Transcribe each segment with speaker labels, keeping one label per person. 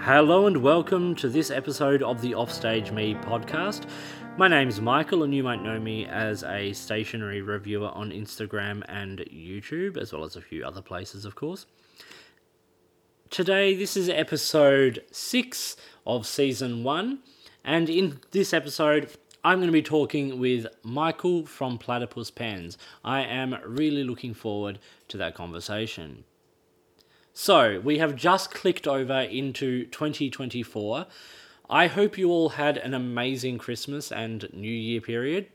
Speaker 1: Hello and welcome to this episode of the Offstage Me podcast. My name's Michael, and you might know me as a stationery reviewer on Instagram and YouTube, as well as a few other places, of course. Today, this is episode 6 of season 1, and in this episode, I'm going to be talking with Michael from Platypus Pens. I am really looking forward to that conversation. So, we have just clicked over into 2024. I hope you all had an amazing Christmas and New Year period.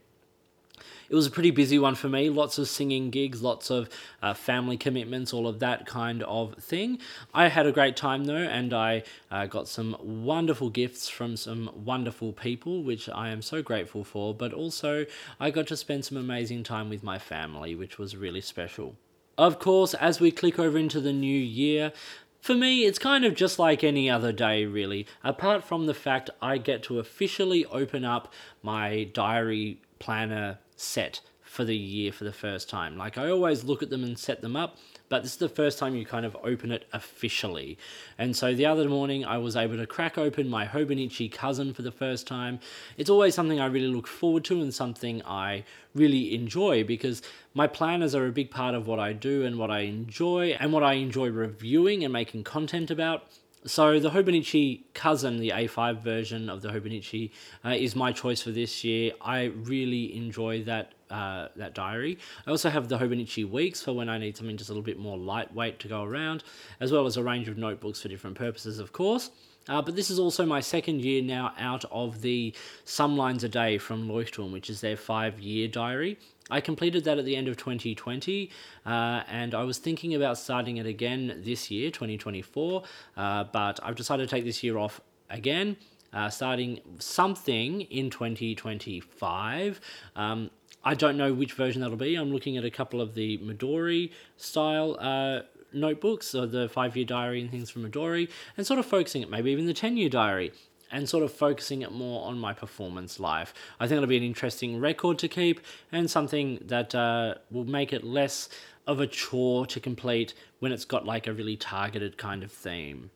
Speaker 1: It was a pretty busy one for me. Lots of singing gigs, lots of uh, family commitments, all of that kind of thing. I had a great time though, and I uh, got some wonderful gifts from some wonderful people, which I am so grateful for. But also, I got to spend some amazing time with my family, which was really special. Of course, as we click over into the new year, for me, it's kind of just like any other day, really, apart from the fact I get to officially open up my diary planner set for the year for the first time. Like, I always look at them and set them up, but this is the first time you kind of open it officially. And so the other morning, I was able to crack open my Hobonichi cousin for the first time. It's always something I really look forward to and something I really enjoy because my planners are a big part of what I do and what I enjoy and what I enjoy reviewing and making content about. So the Hobonichi cousin, the A5 version of the Hobonichi, uh, is my choice for this year. I really enjoy that uh, that diary. I also have the Hobonichi Weeks for when I need something just a little bit more lightweight to go around, as well as a range of notebooks for different purposes, of course. Uh, but this is also my second year now out of the Some Lines a Day from Leuchtturm, which is their five year diary. I completed that at the end of 2020, uh, and I was thinking about starting it again this year, 2024, uh, but I've decided to take this year off again. Uh, starting something in 2025. Um, I don't know which version that'll be. I'm looking at a couple of the Midori style uh, notebooks, or the five year diary and things from Midori, and sort of focusing it, maybe even the 10 year diary and sort of focusing it more on my performance life. I think it'll be an interesting record to keep and something that uh, will make it less of a chore to complete when it's got like a really targeted kind of theme.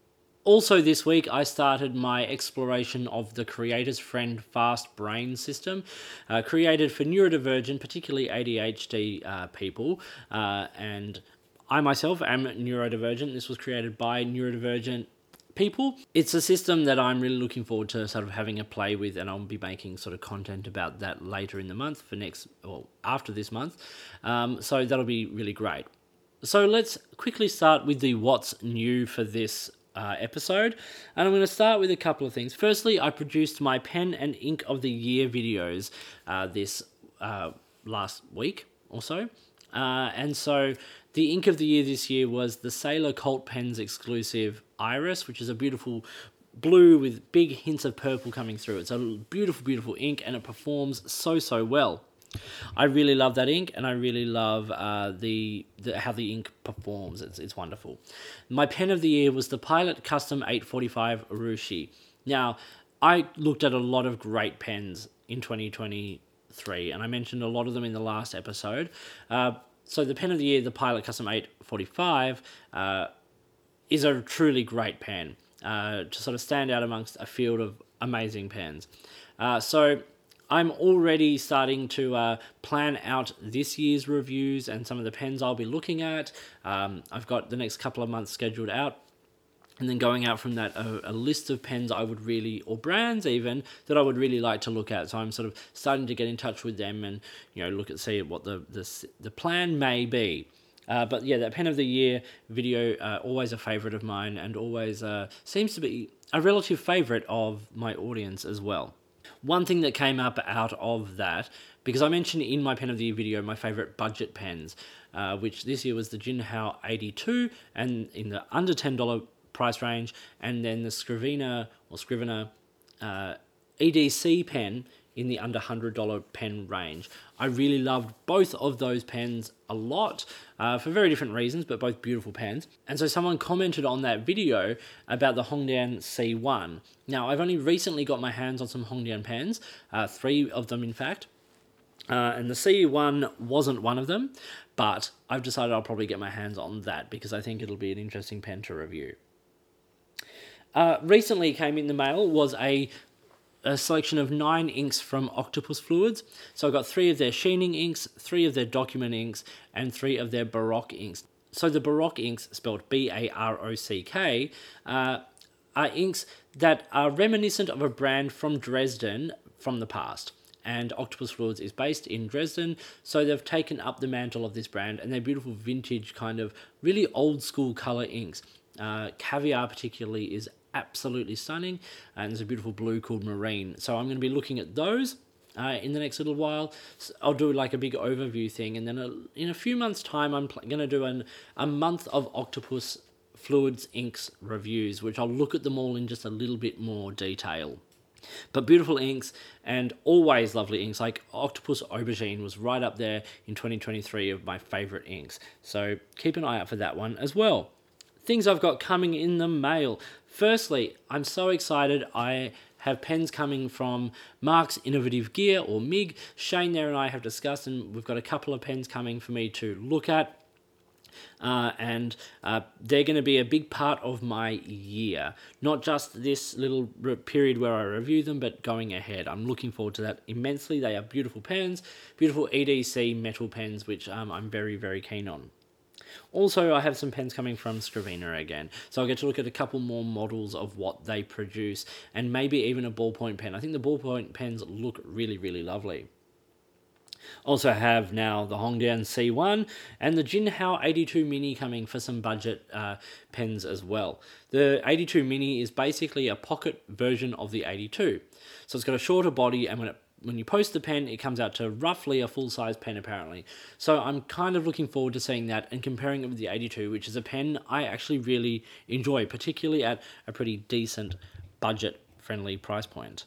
Speaker 1: Also, this week I started my exploration of the Creator's Friend Fast Brain System, uh, created for neurodivergent, particularly ADHD uh, people. Uh, and I myself am neurodivergent. This was created by neurodivergent people. It's a system that I'm really looking forward to sort of having a play with, and I'll be making sort of content about that later in the month for next, or after this month. Um, so that'll be really great. So let's quickly start with the what's new for this uh, episode. And I'm going to start with a couple of things. Firstly, I produced my pen and ink of the year videos uh, this uh, last week or so. Uh, and so the ink of the year this year was the Sailor Cult Pens exclusive Iris, which is a beautiful blue with big hints of purple coming through. It's a beautiful, beautiful ink and it performs so, so well. I really love that ink, and I really love uh, the, the how the ink performs. It's, it's wonderful. My pen of the year was the Pilot Custom 845 Urushi. Now, I looked at a lot of great pens in 2023, and I mentioned a lot of them in the last episode. Uh, so the pen of the year, the Pilot Custom 845, uh, is a truly great pen uh, to sort of stand out amongst a field of amazing pens. Uh, so I'm already starting to uh, plan out this year's reviews and some of the pens I'll be looking at. Um, I've got the next couple of months scheduled out and then going out from that a, a, list of pens I would really or brands even that I would really like to look at. So I'm sort of starting to get in touch with them and you know look at see what the the, the plan may be. Uh, but yeah, that pen of the year video uh, always a favorite of mine and always uh, seems to be a relative favorite of my audience as well. One thing that came up out of that because I mentioned in my pen of the year video my favorite budget pens, uh, which this year was the Jinhao 82 and in the under ten dollar price range, and then the Scrivener or Scrivener uh, EDC pen in the under $100 pen range. I really loved both of those pens a lot uh, for very different reasons, but both beautiful pens. And so someone commented on that video about the Hongdian C1. Now, I've only recently got my hands on some Hongdian pens, uh, three of them in fact. Uh, and the C1 wasn't one of them, but I've decided I'll probably get my hands on that because I think it'll be an interesting pen to review. Uh, recently came in the mail was a a selection of nine inks from Octopus Fluids. So I got three of their Sheening inks, three of their Document inks, and three of their Barock inks. So the Barock inks, spelled B A R O C K, uh, are inks that are reminiscent of a brand from Dresden from the past. And Octopus Fluids is based in Dresden, so they've taken up the mantle of this brand and they're beautiful vintage, kind of really old school color inks. Uh, caviar, particularly, is absolutely stunning, and there's a beautiful blue called Marine. So I'm going to be looking at those. Uh, in the next little while, I'll do like a big overview thing, and then a, in a few months' time, I'm pl- going to do an, a month of Octopus Fluids Inks reviews, which I'll look at them all in just a little bit more detail. But beautiful inks and always lovely inks. Like Octopus Aubergine was right up there in 2023 of my favorite inks. So keep an eye out for that one as well. Things I've got coming in the mail. Firstly, I'm so excited. I have pens coming from Mark's Innovative Gear or MIG. Shane there and I have discussed, and we've got a couple of pens coming for me to look at. Uh, and uh, they're going to be a big part of my year. Not just this little period where I review them, but going ahead. I'm looking forward to that immensely. They are beautiful pens, beautiful EDC metal pens, which um, I'm very, very keen on. Also, I have some pens coming from Scriveiner again, so I'll get to look at a couple more models of what they produce, and maybe even a ballpoint pen. I think the ballpoint pens look really, really lovely. Also have now the Hongdian C1 and the Jinhao 82 Mini coming for some budget uh, pens as well. The 82 Mini is basically a pocket version of the 82. So it's got a shorter body and when it when you post the pen, it comes out to roughly a full size pen apparently. So I'm kind of looking forward to seeing that and comparing it with the 82, which is a pen I actually really enjoy, particularly at a pretty decent budget friendly price point.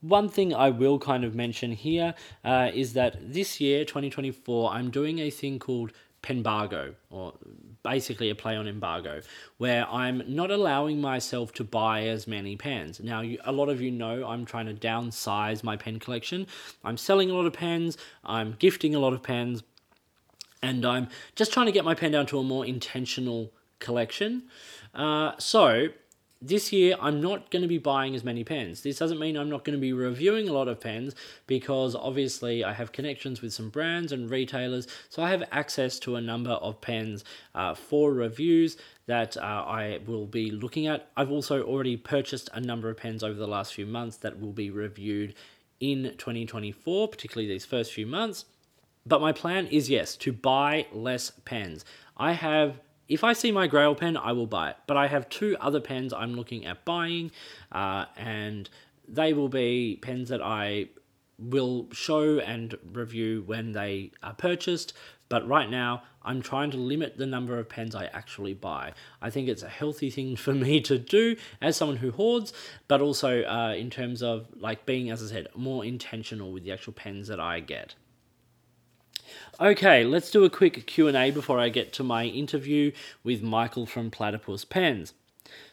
Speaker 1: One thing I will kind of mention here uh, is that this year, 2024, I'm doing a thing called Penbargo, or basically a play on embargo, where I'm not allowing myself to buy as many pens. Now, you, a lot of you know I'm trying to downsize my pen collection. I'm selling a lot of pens, I'm gifting a lot of pens, and I'm just trying to get my pen down to a more intentional collection. Uh, so, this year I'm not going to be buying as many pens. This doesn't mean I'm not going to be reviewing a lot of pens because obviously I have connections with some brands and retailers, so I have access to a number of pens uh, for reviews that uh, I will be looking at. I've also already purchased a number of pens over the last few months that will be reviewed in 2024, particularly these first few months. But my plan is yes, to buy less pens. I have if I see my Grail pen, I will buy it. But I have two other pens I'm looking at buying, uh, and they will be pens that I will show and review when they are purchased. But right now, I'm trying to limit the number of pens I actually buy. I think it's a healthy thing for me to do as someone who hoards, but also uh, in terms of like being, as I said, more intentional with the actual pens that I get. Okay, let's do a quick Q&A before I get to my interview with Michael from Platypus Pens.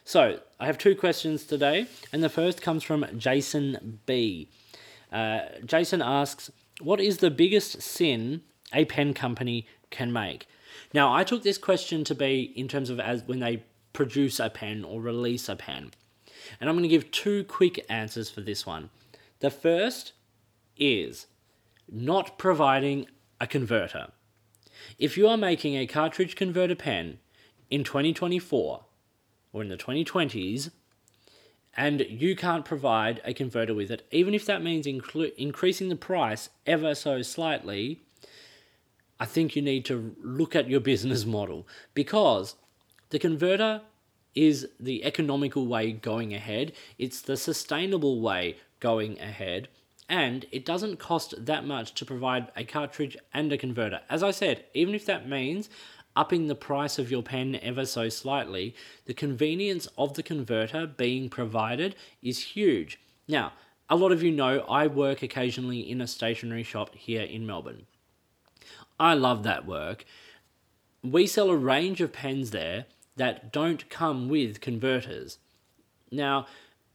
Speaker 1: So, I have two questions today, and the first comes from Jason B. Uh, Jason asks, What is the biggest sin a pen company can make? Now, I took this question to be in terms of as when they produce a pen or release a pen. And I'm going to give two quick answers for this one. The first is not providing a converter. If you are making a cartridge converter pen in 2024 or in the 2020s, and you can't provide a converter with it, even if that means increasing the price ever so slightly, I think you need to look at your business model because the converter is the economical way going ahead, it's the sustainable way going ahead, and it doesn't cost that much to provide a cartridge and a converter. As I said, even if that means upping the price of your pen ever so slightly, the convenience of the converter being provided is huge. Now, a lot of you know I work occasionally in a stationery shop here in Melbourne. I love that work. We sell a range of pens there that don't come with converters. Now,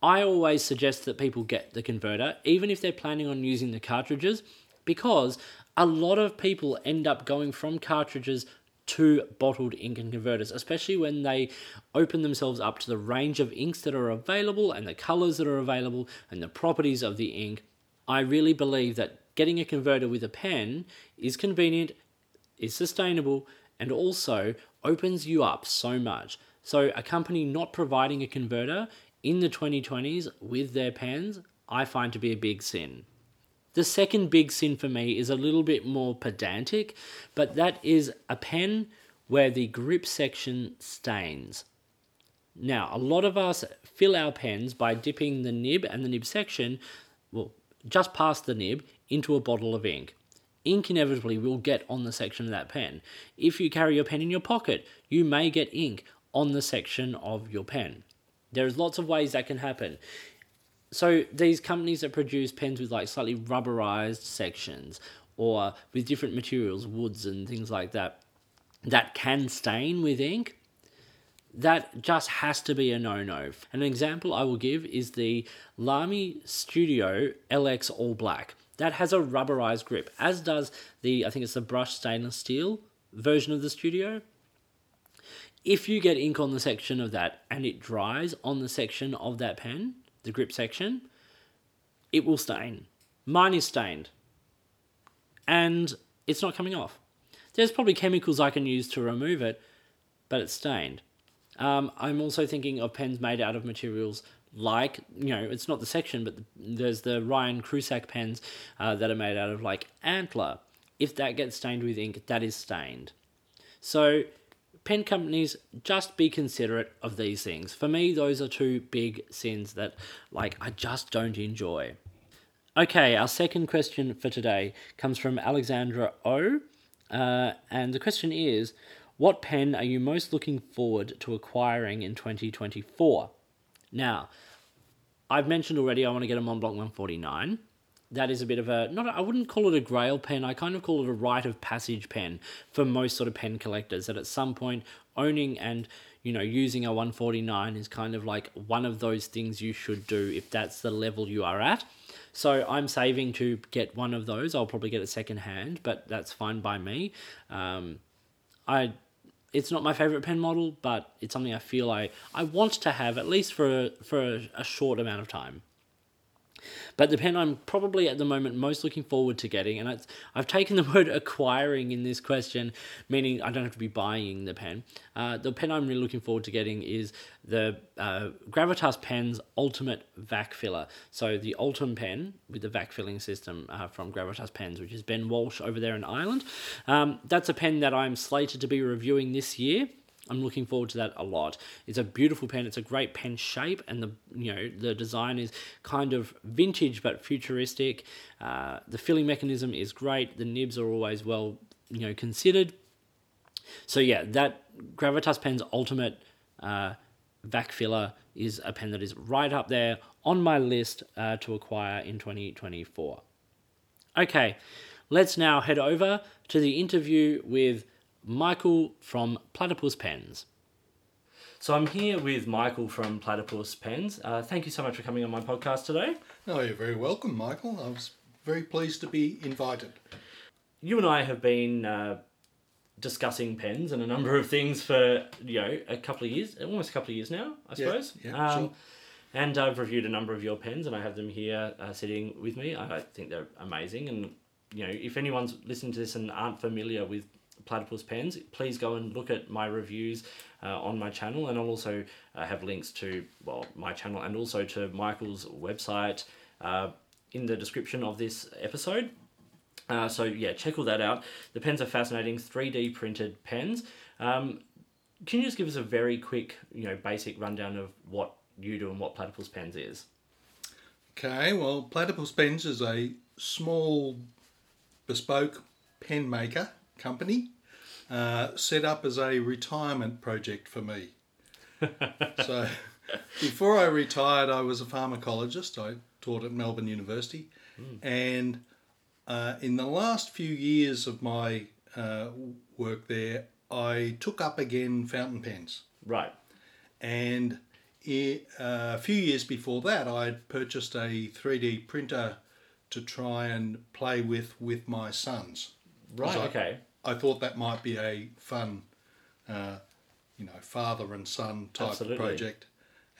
Speaker 1: I always suggest that people get the converter, even if they're planning on using the cartridges, because a lot of people end up going from cartridges to bottled ink and converters, especially when they open themselves up to the range of inks that are available and the colors that are available and the properties of the ink. I really believe that getting a converter with a pen is convenient, is sustainable, and also opens you up so much. So, a company not providing a converter in the 2020s with their pens, I find to be a big sin. The second big sin for me is a little bit more pedantic, but that is a pen where the grip section stains. Now, a lot of us fill our pens by dipping the nib and the nib section, well, just past the nib, into a bottle of ink. Ink inevitably will get on the section of that pen. If you carry your pen in your pocket, you may get ink on the section of your pen. There's lots of ways that can happen so these companies that produce pens with like slightly rubberized sections or with different materials, woods and things like that, that can stain with ink, that just has to be a no-no. An example I will give is the Lamy Studio LX All Black. That has a rubberized grip, as does the, I think it's the brushed stainless steel version of the Studio. If you get ink on the section of that and it dries on the section of that pen, the grip section, it will stain. Mine is stained. And it's not coming off. There's probably chemicals I can use to remove it, but it's stained. Um, I'm also thinking of pens made out of materials like, you know, it's not the section, but there's the Ryan Krusac pens uh, that are made out of like antler. If that gets stained with ink, that is stained. So pen companies just be considerate of these things. For me, those are two big sins that like I just don't enjoy. Okay, our second question for today comes from Alexandra O. Uh, and the question is What pen are you most looking forward to acquiring in 2024? Now, I've mentioned already I want to get a Montblanc 149 that is a bit of a not I wouldn't call it a grail pen. I kind of call it a rite of passage pen for most sort of pen collectors. That at some point owning and you know using a 149 is kind of like one of those things you should do if that's the level you are at. So I'm saving to get one of those. I'll probably get it second hand, but that's fine by me. Um, I it's not my favorite pen model, but it's something I feel I, I want to have at least for for a, a short amount of time. But the pen I'm probably at the moment most looking forward to getting, and I've taken the word acquiring in this question, meaning I don't have to be buying the pen. Uh, the pen I'm really looking forward to getting is the uh, Gravitas Pen's Ultimate Vac Filler. So the Ultim pen with the vac filling system uh, from Gravitas Pens, which is Ben Walsh over there in Ireland. Um, that's a pen that I'm slated to be reviewing this year. I'm looking forward to that a lot. It's a beautiful pen. It's a great pen shape, and the you know the design is kind of vintage but futuristic. Uh, the filling mechanism is great. The nibs are always well you know considered. So yeah, that Gravitas Pen's ultimate uh, vac filler is a pen that is right up there on my list uh, to acquire in 2024. Okay, let's now head over to the interview with Michael from Platypus Pens. So I'm here with Michael from Platypus Pens. Uh, thank you so much for coming on my podcast today.
Speaker 2: No, you're very welcome, Michael. I was very pleased to be invited.
Speaker 1: You and I have been uh, discussing pens and a number of things for you know a couple of years, almost a couple of years now, I suppose.
Speaker 2: Yeah, yeah
Speaker 1: um,
Speaker 2: sure.
Speaker 1: And I've reviewed a number of your pens, and I have them here uh, sitting with me. I think they're amazing, and you know, if anyone's listening to this and aren't familiar with platypus pens, please go and look at my reviews uh, on my channel, and I'll also uh, have links to well my channel and also to Michael's website uh, in the description of this episode. Uh, so yeah, check all that out. The pens are fascinating, three D printed pens. Um, can you just give us a very quick, you know, basic rundown of what you do and what Platypus Pens is?
Speaker 2: Okay, well, Platypus Pens is a small bespoke pen maker company uh, set up as a retirement project for me. so before I retired, I was a pharmacologist. I taught at Melbourne University. Mm. And uh, in the last few years of my uh, work there, I took up again fountain pens.
Speaker 1: Right.
Speaker 2: And it, uh, a few years before that, I had purchased a 3D printer to try and play with with my sons.
Speaker 1: Right. I, okay.
Speaker 2: I thought that might be a fun, uh, you know, father and son type
Speaker 1: Absolutely.
Speaker 2: project,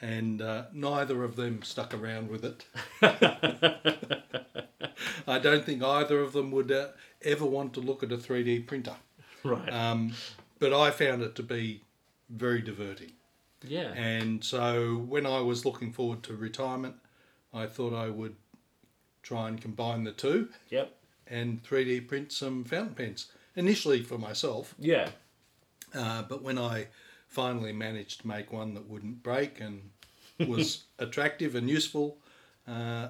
Speaker 2: and uh, neither of them stuck around with it. I don't think either of them would uh, ever want to look at a 3D printer,
Speaker 1: Right.
Speaker 2: um, but I found it to be very diverting.
Speaker 1: yeah.
Speaker 2: And so when I was looking forward to retirement, I thought I would try and combine the two
Speaker 1: Yep.
Speaker 2: and 3D print some fountain pens. Initially for myself,
Speaker 1: Yeah.
Speaker 2: uh, but when I finally managed to make one that wouldn't break and was attractive and useful, uh,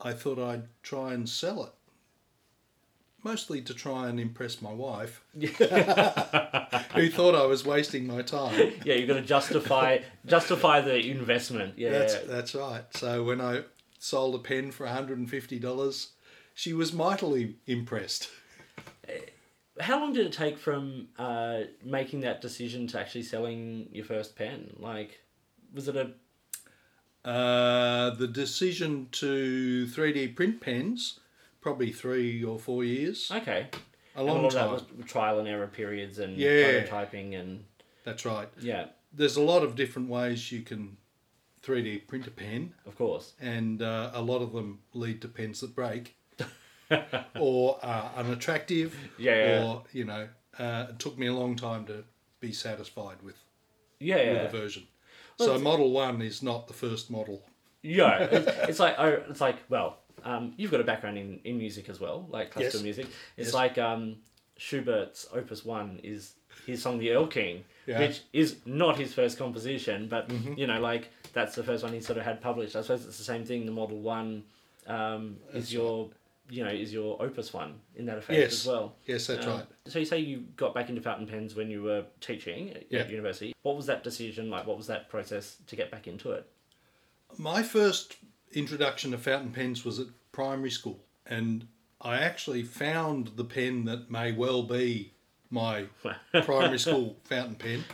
Speaker 2: I thought I'd try and sell it. Mostly to try and impress my wife, who thought I was wasting my time.
Speaker 1: Yeah. You've got to justify justify the investment. Yeah.
Speaker 2: That's that's right. So when I sold a pen for $150, she was mightily impressed.
Speaker 1: How long did it take from uh, making that decision to actually selling your first pen? Like, was it a
Speaker 2: Uh, the decision to 3D print pens, probably three or four years.
Speaker 1: okay?
Speaker 2: A
Speaker 1: a
Speaker 2: long
Speaker 1: of
Speaker 2: time.
Speaker 1: trial and error periods and
Speaker 2: Yeah.
Speaker 1: prototyping and
Speaker 2: That's right.
Speaker 1: yeah,
Speaker 2: There's a lot of different ways you can 3D print a pen,
Speaker 1: of course.
Speaker 2: and uh, a lot of them lead to pens that break or are unattractive.
Speaker 1: Yeah.
Speaker 2: Or, you know, uh, it took me a long time to be satisfied with,
Speaker 1: Yeah,
Speaker 2: with
Speaker 1: yeah.
Speaker 2: the version.
Speaker 1: Well,
Speaker 2: so Model 1 is not the first model.
Speaker 1: Yeah, it's, it's like oh, it's like well, um, you've got a background in, in music as well, like classical
Speaker 2: Yes.
Speaker 1: music. It's
Speaker 2: Yes.
Speaker 1: like um, Schubert's Opus One is his song "The Earl King,"
Speaker 2: Yeah.
Speaker 1: which is not his first composition, but you know, like that's the first one he sort of had published. I suppose it's the same thing. The Model One um, is your you know is your Opus One in that effect
Speaker 2: Yes.
Speaker 1: as well.
Speaker 2: Yes, that's
Speaker 1: Um,
Speaker 2: right.
Speaker 1: So you say you got back into fountain pens when you were teaching at
Speaker 2: Yeah.
Speaker 1: university. What was that decision like? What was that process to get back into it?
Speaker 2: My first introduction to fountain pens was at primary school, and I actually found the pen that may well be my primary school fountain pen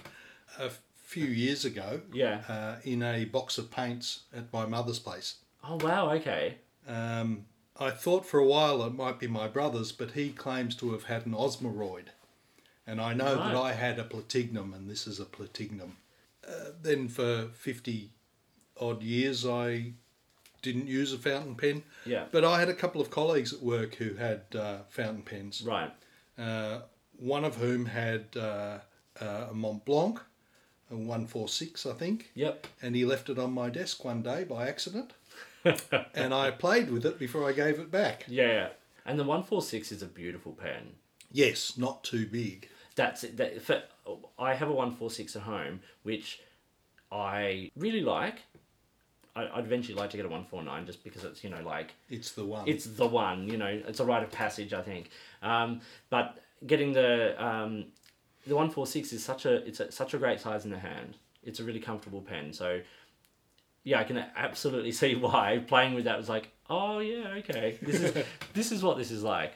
Speaker 2: a few years ago
Speaker 1: Yeah.
Speaker 2: uh, in a box of paints at my mother's place.
Speaker 1: Oh wow. Okay.
Speaker 2: Um, I thought for a while it might be my brother's, but he claims to have had an Osmiroid. And I know that I had a platignum, and this is a platignum. Uh, then for 50 odd years, I didn't use a fountain pen.
Speaker 1: Yeah.
Speaker 2: But I had a couple of colleagues at work who had uh, fountain pens,
Speaker 1: Right.
Speaker 2: uh, one of whom had uh, uh, a Mont Blanc, a 146, I think
Speaker 1: Yep.
Speaker 2: and he left it on my desk one day by accident. and I played with it before I gave it back.
Speaker 1: Yeah. And the one four six is a beautiful pen.
Speaker 2: Yes, not too big.
Speaker 1: That's it. That, for, I have a one four six at home, which I really like. I, I'd eventually like to get a one four nine just because it's you know like
Speaker 2: It's the one.
Speaker 1: it's the one. You know, it's a rite of passage. I think. Um, but getting the um, the one four six is such a it's a, such a great size in the hand. It's a really comfortable pen. So yeah, I can absolutely see why playing with that was like, oh yeah, okay, this is this is what this is like.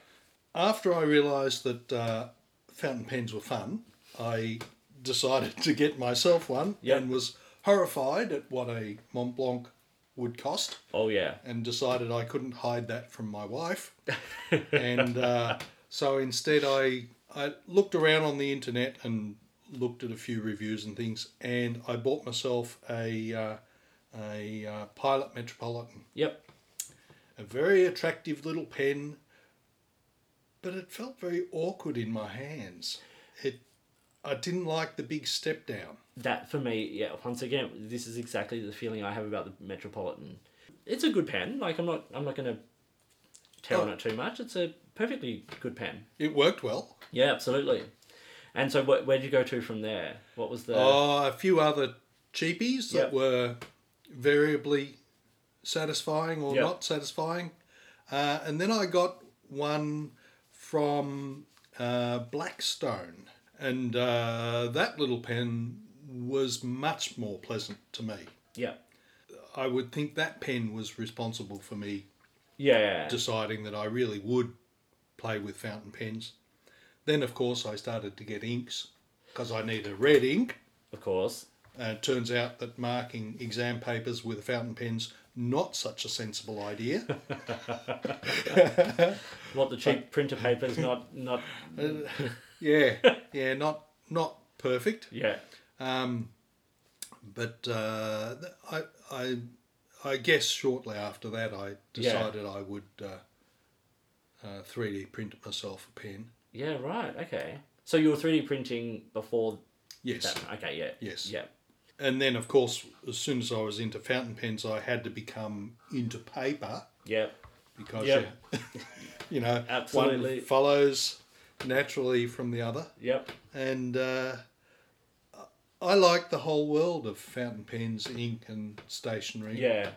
Speaker 2: After I realised that uh, fountain pens were fun, I decided to get myself one
Speaker 1: Yep.
Speaker 2: and was horrified at what a Mont Blanc would cost
Speaker 1: Oh yeah,
Speaker 2: and decided I couldn't hide that from my wife. and uh, so instead, I, I looked around on the internet and looked at a few reviews and things, and I bought myself a, uh, a uh, Pilot Metropolitan.
Speaker 1: yep,
Speaker 2: A very attractive little pen, but it felt very awkward in my hands. It, I didn't like the big step down.
Speaker 1: that for me, yeah. Once again, this is exactly the feeling I have about the Metropolitan. It's a good pen. Like I'm not, I'm not going to tear on
Speaker 2: Oh.
Speaker 1: it too much. It's a perfectly good pen.
Speaker 2: It worked well.
Speaker 1: Yeah, absolutely. And so, wh- where did you go to from there? What was the?
Speaker 2: Oh, a few other cheapies that were variably satisfying or
Speaker 1: Yep.
Speaker 2: not satisfying. Uh, and then I got one from uh, Blackstone. And uh, that little pen was much more pleasant to me.
Speaker 1: yeah,
Speaker 2: I would think that pen was responsible for me
Speaker 1: yeah,
Speaker 2: deciding that I really would play with fountain pens. Then, of course, I started to get inks because I need a red ink.
Speaker 1: of course.
Speaker 2: Uh, it turns out that marking exam papers with fountain pens not such a sensible idea.
Speaker 1: What the cheap printer paper is not not
Speaker 2: yeah, yeah, not not perfect.
Speaker 1: yeah
Speaker 2: Um, but uh, I, I, I guess shortly after that, I
Speaker 1: Yeah.
Speaker 2: decided I would uh, uh, 3D print myself a pen.
Speaker 1: yeah right okay. So you were three D printing before
Speaker 2: Yes.
Speaker 1: that? Okay, yeah.
Speaker 2: Yes.
Speaker 1: Yeah.
Speaker 2: And then, of course, as soon as I was into fountain pens, I had to become into paper
Speaker 1: Yeah.
Speaker 2: because,
Speaker 1: Yep.
Speaker 2: you, you know,
Speaker 1: Absolutely.
Speaker 2: one follows naturally from the other.
Speaker 1: Yep.
Speaker 2: And uh, I like the whole world of fountain pens, ink, and stationery.
Speaker 1: Yeah.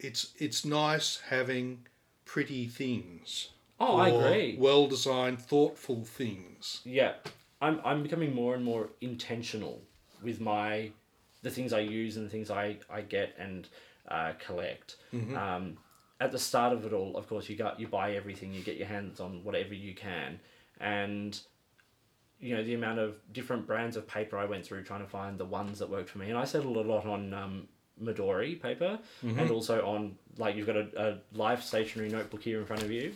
Speaker 2: it's it's nice having pretty things.
Speaker 1: Oh, I agree.
Speaker 2: Well designed, thoughtful things.
Speaker 1: Yeah, I'm I'm becoming more and more intentional with my the things I use and the things I I get and uh, collect. Um, at the start of it all, of course, you got you buy everything, you get your hands on whatever you can, and you know the amount of different brands of paper I went through trying to find the ones that worked for me, and I settled a lot on um, Midori paper, and also on like you've got a, a live stationery notebook here in front of you,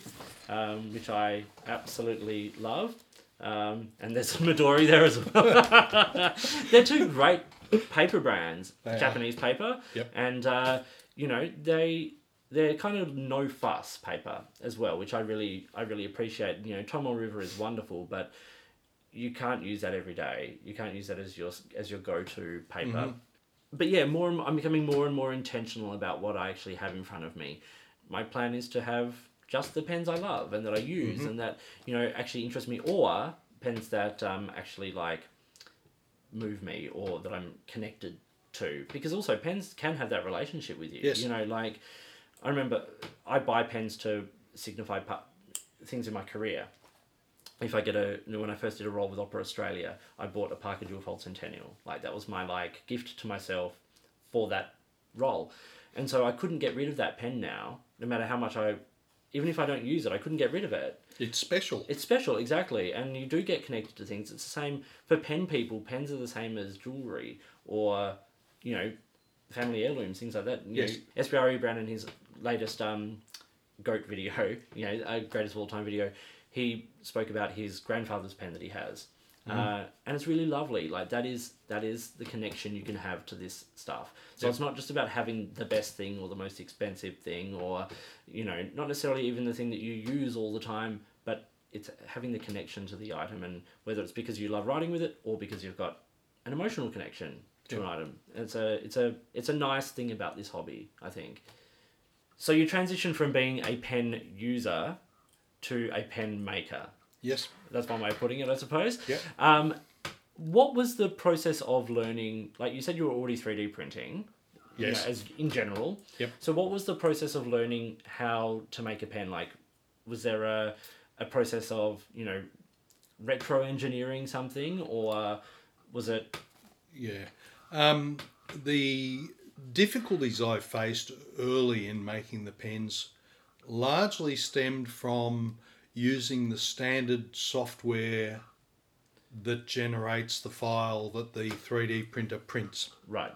Speaker 1: um, which I absolutely love. Um, and there's Midori there as well. They're two great paper brands,
Speaker 2: They are.
Speaker 1: Japanese paper,
Speaker 2: Yep.
Speaker 1: and uh, you know they they're kind of no fuss paper as well, which I really I really appreciate. You know, Tomoe River is wonderful, but you can't use that every day. You can't use that as your as your go to paper. But yeah, more and, I'm becoming more and more intentional about what I actually have in front of me. My plan is to have just the pens I love and that I use and that you know actually interest me, or pens that um, actually like move me or that I'm connected to. Because also pens can have that relationship with you.
Speaker 2: Yes.
Speaker 1: You know, like I remember I buy pens to signify pa- things in my career. If I get a when I first did a role with Opera Australia, I bought a Parker Duofold Centennial. Like that was my like gift to myself for that role, and so I couldn't get rid of that pen now. No matter how much I, even if I don't use it, I couldn't get rid of it.
Speaker 2: It's special.
Speaker 1: It's special, exactly, and you do get connected to things. It's the same for pen people. Pens are the same as jewelry or, you know, family heirlooms, things like that. You
Speaker 2: Yes.
Speaker 1: know, SBRE Brown in his latest um, goat video, you know, a greatest of all time video, he spoke about his grandfather's pen that he has. Uh, and it's really lovely. Like that is that is the connection you can have to this stuff. So
Speaker 2: Yep.
Speaker 1: it's not just about having the best thing or the most expensive thing or, you know, not necessarily even the thing that you use all the time, but it's having the connection to the item and whether it's because you love writing with it or because you've got an emotional connection to an item. It's a it's a it's a nice thing about this hobby, I think. So you transition from being a pen user to a pen maker.
Speaker 2: Yes.
Speaker 1: That's one way of putting it, I suppose.
Speaker 2: Yep.
Speaker 1: Um, what was the process of learning? Like you said, you were already three D printing. you know,
Speaker 2: Yes.
Speaker 1: as in general.
Speaker 2: Yep.
Speaker 1: So what was the process of learning how to make a pen? Like, was there a a process of you know retro engineering something, or was it?
Speaker 2: Yeah. Um, the difficulties I faced early in making the pens largely stemmed from using the standard software that generates the file that the 3D printer prints.
Speaker 1: Right.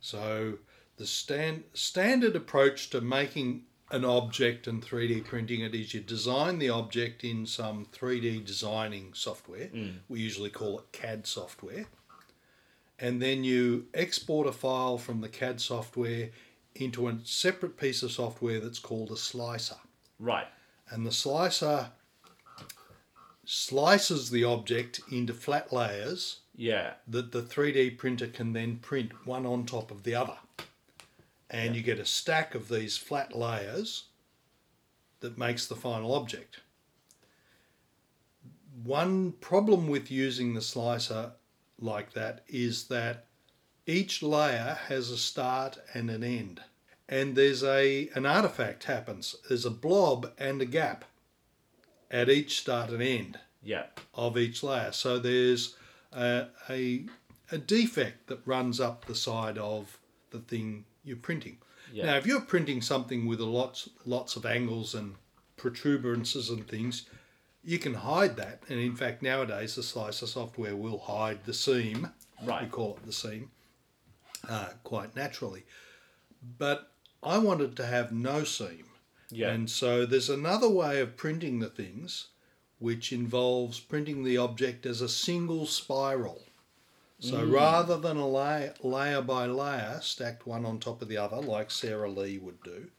Speaker 2: So the stand, standard approach to making an object and 3D printing it is you design the object in some 3D designing software. Mm. We usually call it CAD software. And then you export a file from the CAD software into a separate piece of software that's called a slicer.
Speaker 1: Right.
Speaker 2: And the slicer slices the object into flat layers
Speaker 1: Yeah.
Speaker 2: that the 3D printer can then print one on top of the other. And you get a stack of these flat layers that makes the final object. One problem with using the slicer like that is that each layer has a start and an end. And there's a an artifact happens. There's a blob and a gap at each start and end
Speaker 1: Yeah.
Speaker 2: of each layer. So there's a, a, a defect that runs up the side of the thing you're printing.
Speaker 1: Yeah.
Speaker 2: Now, if you're printing something with a lots lots of angles and protuberances and things, you can hide that. And in fact, nowadays the slicer software will hide the seam.
Speaker 1: Right.
Speaker 2: We call it the seam, uh, quite naturally. But I wanted to have no seam.
Speaker 1: Yeah.
Speaker 2: And so there's another way of printing the things, which involves printing the object as a single spiral. So rather than a layer, layer by layer stacked one on top of the other, like Sara Lee would do,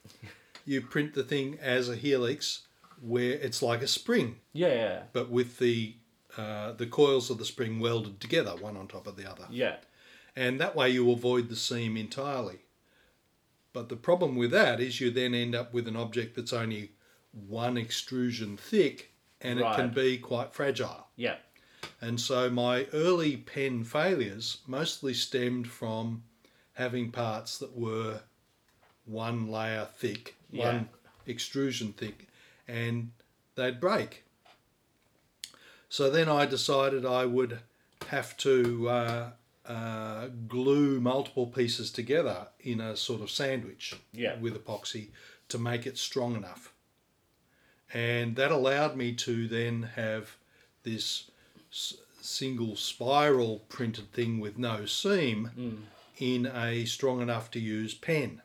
Speaker 2: you print the thing as a helix where it's like a spring,
Speaker 1: yeah, yeah,
Speaker 2: but with the uh, the coils of the spring welded together, one on top of the other.
Speaker 1: yeah,
Speaker 2: And that way you avoid the seam entirely. But the problem with that is you then end up with an object that's only one extrusion thick and it can be quite fragile.
Speaker 1: yeah,
Speaker 2: And so my early pen failures mostly stemmed from having parts that were one layer thick,
Speaker 1: Yeah.
Speaker 2: one extrusion thick, and they'd break. So then I decided I would have to uh, uh, glue multiple pieces together in a sort of sandwich
Speaker 1: Yeah.
Speaker 2: with epoxy to make it strong enough. And that allowed me to then have this s- single spiral printed thing with no seam in a strong enough to use pen.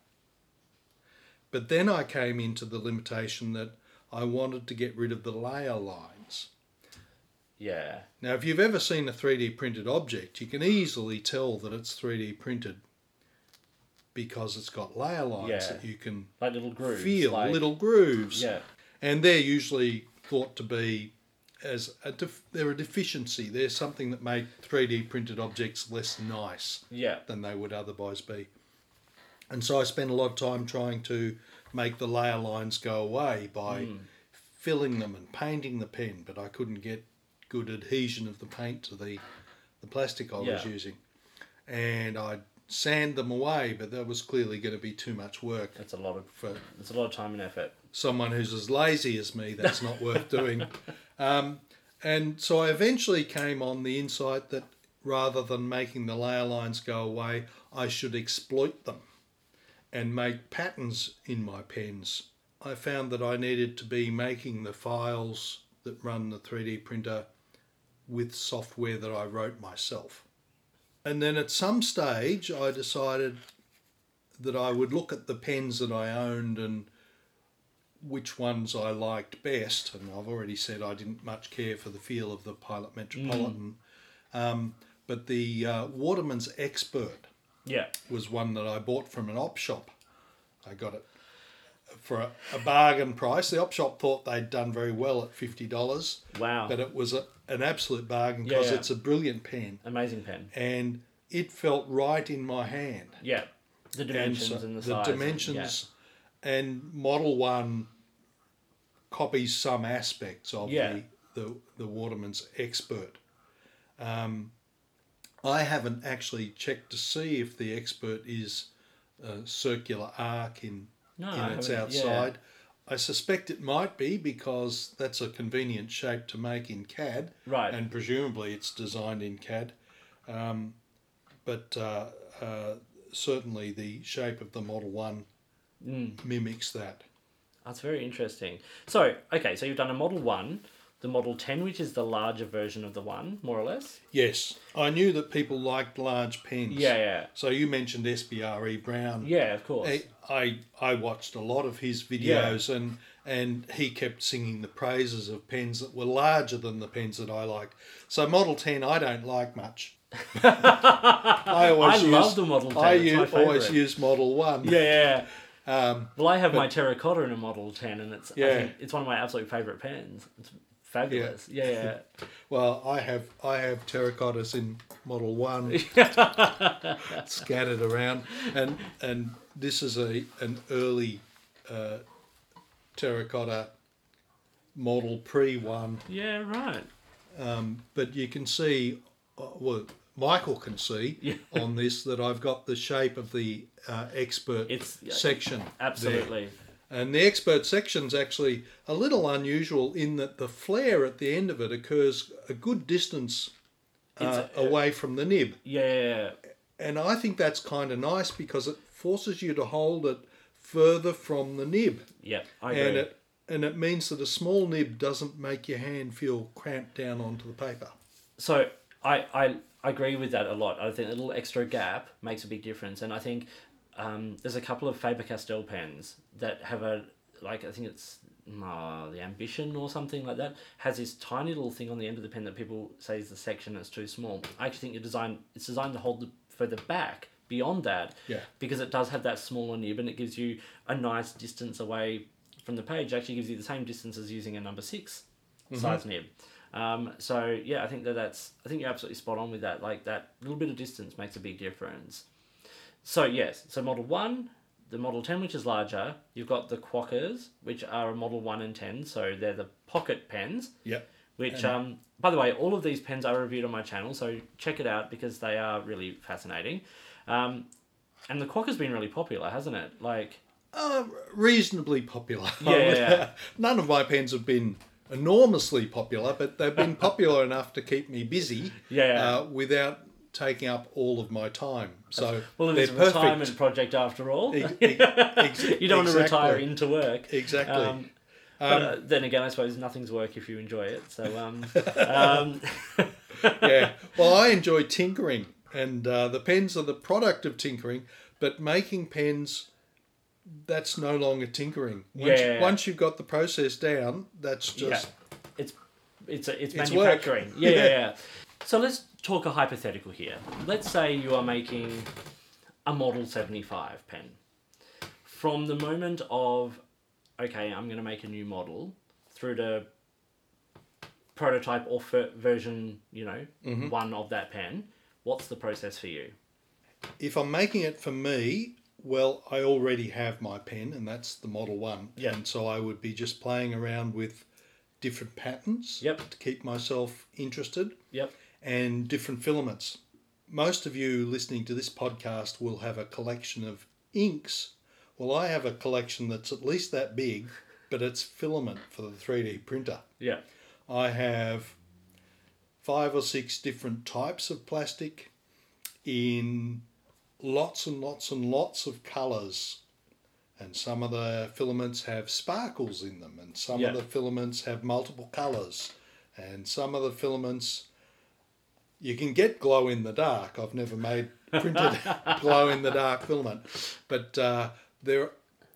Speaker 2: But then I came into the limitation that I wanted to get rid of the layer lines.
Speaker 1: Yeah,
Speaker 2: Now, if you've ever seen a 3D printed object, you can easily tell that it's 3D printed because it's got layer lines
Speaker 1: Yeah.
Speaker 2: that you can
Speaker 1: like little grooves.
Speaker 2: feel,
Speaker 1: like,
Speaker 2: little grooves.
Speaker 1: Yeah,
Speaker 2: And they're usually thought to be as a def- they're a deficiency. They're something that make 3D printed objects less nice
Speaker 1: yeah,
Speaker 2: than they would otherwise be. And so I spent a lot of time trying to make the layer lines go away by
Speaker 1: Hmm.
Speaker 2: filling them and painting the pen, but I couldn't get good adhesion of the paint to the, the plastic I was using. And I'd sand them away, but that was clearly going to be too much work
Speaker 1: that's a lot of
Speaker 2: for
Speaker 1: that's a lot of time and effort.
Speaker 2: someone who's as lazy as me, that's not worth doing. Um, and so I eventually came on the insight that rather than making the layer lines go away, I should exploit them and make patterns in my pens. I found that I needed to be making the files that run the 3D printer with software that I wrote myself. And then at some stage, I decided that I would look at the pens that I owned and which ones I liked best, and I've already said I didn't much care for the feel of the Pilot Metropolitan. Um, but the uh, Waterman's Expert
Speaker 1: Yeah,
Speaker 2: was one that I bought from an op shop. I got it for a, a bargain price. The op shop thought they'd done very well at fifty dollars,
Speaker 1: wow,
Speaker 2: but it was a, an absolute bargain because
Speaker 1: yeah.
Speaker 2: it's a brilliant pen
Speaker 1: amazing pen.
Speaker 2: and it felt right in my hand
Speaker 1: Yeah, the dimensions
Speaker 2: and, so
Speaker 1: and, the
Speaker 2: the
Speaker 1: size. and-
Speaker 2: dimensions and Model One copies some aspects of
Speaker 1: Yeah.
Speaker 2: the, the the Waterman's Expert. Um, I haven't actually checked to see if the Expert is a circular arc in
Speaker 1: No,
Speaker 2: in its
Speaker 1: yeah.
Speaker 2: outside. I suspect it might be because that's a convenient shape to make in CAD
Speaker 1: Right.
Speaker 2: and presumably it's designed in CAD. Um, but uh, uh, certainly the shape of the Model 1
Speaker 1: Mm.
Speaker 2: mimics that.
Speaker 1: That's very interesting. So, okay, so you've done a Model 1, the Model 10, which is the larger version of the 1, more or less.
Speaker 2: Yes, I knew that people liked large pens.
Speaker 1: Yeah, yeah.
Speaker 2: So you mentioned SBRE Brown.
Speaker 1: Yeah, of course.
Speaker 2: I, I I watched a lot of his videos and and he kept singing the praises of pens that were larger than the pens that I like. So Model 10 I don't like much. I always
Speaker 1: I
Speaker 2: use,
Speaker 1: love the Model 10.
Speaker 2: I
Speaker 1: my
Speaker 2: always use Model 1.
Speaker 1: Yeah, yeah.
Speaker 2: Um,
Speaker 1: Well, I have my terracotta in a Model 10, and it's I
Speaker 2: Yeah.
Speaker 1: think it's one of my absolute favourite pens. It's fabulous. Yeah, yeah.
Speaker 2: well, I have I have terracottas in Model 1 scattered around and and this is a an early uh, terracotta model pre 1
Speaker 1: yeah, right.
Speaker 2: Um, but you can see, uh, well, Michael can see
Speaker 1: Yeah.
Speaker 2: on this that I've got the shape of the uh, expert
Speaker 1: It's-
Speaker 2: section. there. And the expert section's actually a little unusual in that the flare at the end of it occurs a good distance uh,
Speaker 1: It's, uh,
Speaker 2: away from the nib.
Speaker 1: Yeah.
Speaker 2: And I think that's kind of nice because it forces you to hold it further from the nib.
Speaker 1: Yeah, I agree.
Speaker 2: And it, and it means that a small nib doesn't make your hand feel cramped down onto the paper.
Speaker 1: So I, I I agree with that a lot. I think a little extra gap makes a big difference, and I think um, there's a couple of Faber Castell pens that have a like I think it's uh, the Ambition or something like that has this tiny little thing on the end of the pen that people say is the section that's too small. I actually think you're designed it's designed to hold the further back beyond that
Speaker 2: Yeah.
Speaker 1: because it does have that smaller nib and it gives you a nice distance away from the page. It actually gives you the same distance as using a number 6 size nib. Um, so yeah, I think that that's I think you're absolutely spot on with that. Like that little bit of distance makes a big difference. So yes, so Model One, the Model Ten, which is larger. You've got the Quackers, which are a Model One and Ten, so they're the pocket pens.
Speaker 2: Yep.
Speaker 1: Which, um, by the way, all of these pens are reviewed on my channel, so check it out because they are really fascinating. Um, and the Quacker's been really popular, hasn't it? Like,
Speaker 2: Uh, reasonably popular.
Speaker 1: Yeah, yeah, yeah.
Speaker 2: None of my pens have been enormously popular, but they've been popular enough to keep me busy
Speaker 1: Yeah, yeah.
Speaker 2: Uh, without taking up all of my time. So
Speaker 1: well,
Speaker 2: they're
Speaker 1: it's a
Speaker 2: perfect.
Speaker 1: retirement project after all.
Speaker 2: Ex- ex-
Speaker 1: you don't want to retire into work.
Speaker 2: Exactly.
Speaker 1: Um, but uh, then again, I suppose nothing's work if you enjoy it. So, um, um,
Speaker 2: yeah. Well, I enjoy tinkering, and uh, the pens are the product of tinkering. But making pens, that's no longer tinkering. Once,
Speaker 1: Yeah.
Speaker 2: once you've got the process down, that's just
Speaker 1: yeah, it's it's it's,
Speaker 2: It's
Speaker 1: manufacturing. Yeah, Yeah.
Speaker 2: yeah.
Speaker 1: So let's talk a hypothetical here. Let's say you are making a Model Seventy Five pen. From the moment of, okay, I'm going to make a new model, through to prototype or fir- version, you know,
Speaker 2: Mm-hmm.
Speaker 1: one of that pen. What's the process for you?
Speaker 2: if I'm making it for me, well, I already have my pen, and that's the Model One.
Speaker 1: Yeah.
Speaker 2: And so I would be just playing around with different patterns
Speaker 1: Yep.
Speaker 2: to keep myself interested
Speaker 1: Yep.
Speaker 2: And different filaments. Most of you listening to this podcast will have a collection of inks. Well, I have a collection that's at least that big, but it's filament for the 3D printer.
Speaker 1: Yeah.
Speaker 2: I have five or six different types of plastic in lots and lots and lots of colours. And some of the filaments have sparkles in them, and some
Speaker 1: Yeah.
Speaker 2: of the filaments have multiple colours, and some of the filaments you can get glow in the dark. I've never made printed glow in the dark filament, but uh, there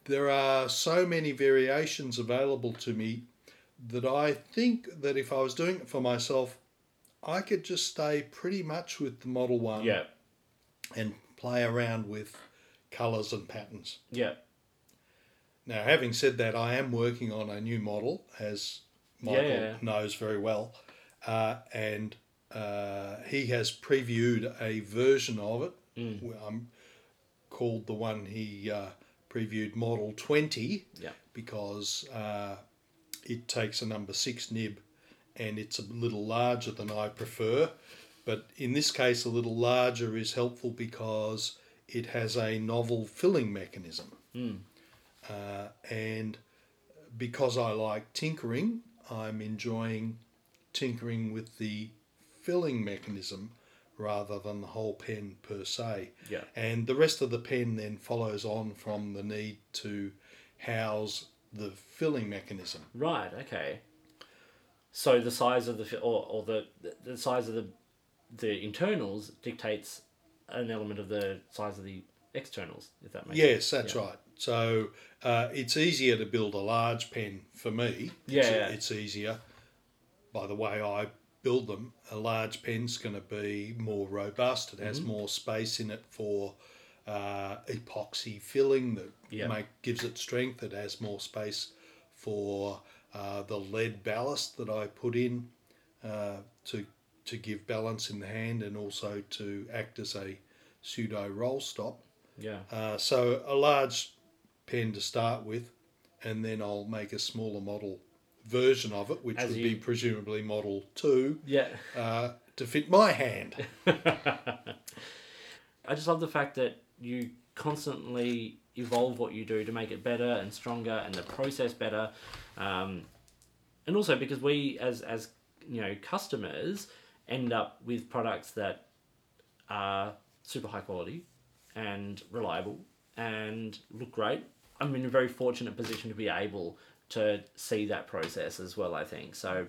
Speaker 2: there are so many variations available to me that I think that if I was doing it for myself, I could just stay pretty much with the Model One
Speaker 1: Yeah.
Speaker 2: and play around with colours and patterns.
Speaker 1: Yeah.
Speaker 2: Now, having said that, I am working on a new model, as Michael
Speaker 1: Yeah.
Speaker 2: knows very well, uh, and uh, he has previewed a version of it.
Speaker 1: Mm.
Speaker 2: Um, called the one he uh, previewed Model 20
Speaker 1: Yeah.
Speaker 2: because uh, it takes a number six nib and it's a little larger than I prefer. But in this case, a little larger is helpful because it has a novel filling mechanism. Uh, and because I like tinkering, I'm enjoying tinkering with the filling mechanism rather than the whole pen per se.
Speaker 1: Yeah.
Speaker 2: And the rest of the pen then follows on from the need to house the filling mechanism.
Speaker 1: Right. Okay. So the size of the or, or the the size of the the internals dictates an element of the size of the externals. If that makes
Speaker 2: Yes,
Speaker 1: sense.
Speaker 2: that's
Speaker 1: Yeah.
Speaker 2: right. So uh, it's easier to build a large pen for me. It's,
Speaker 1: Yeah.
Speaker 2: it's easier. By the way, I build them. A large pen's going to be more robust. It
Speaker 1: Mm-hmm.
Speaker 2: has more space in it for uh, epoxy filling that
Speaker 1: Yeah.
Speaker 2: make, gives it strength. It has more space for uh, the lead ballast that I put in uh, to to give balance in the hand and also to act as a pseudo roll stop.
Speaker 1: Yeah.
Speaker 2: Uh, so a large pen to start with, and then I'll make a smaller model version of it, which
Speaker 1: As
Speaker 2: would
Speaker 1: you-
Speaker 2: be presumably Model Two,
Speaker 1: Yeah.
Speaker 2: uh, to fit my hand.
Speaker 1: I just love the fact that you constantly evolve what you do to make it better and stronger and the process better. Um, and also because we as as you know customers end up with products that are super high quality and reliable and look great. I'm in a very fortunate position to be able to see that process as well, I think. So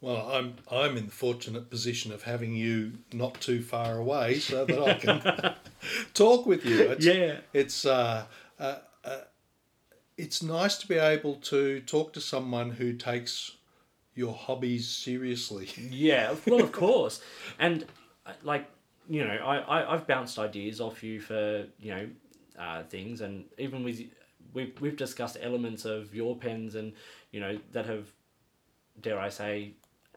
Speaker 2: Well, I'm I'm in the fortunate position of having you not too far away, so that I can talk with you. It's,
Speaker 1: Yeah.
Speaker 2: it's uh, uh, uh, it's nice to be able to talk to someone who takes your hobbies seriously.
Speaker 1: Yeah, well, of course. And uh, like, you know, I, I I've bounced ideas off you for you know uh, things, and even with we've we've discussed elements of your pens, and you know that have, dare I say,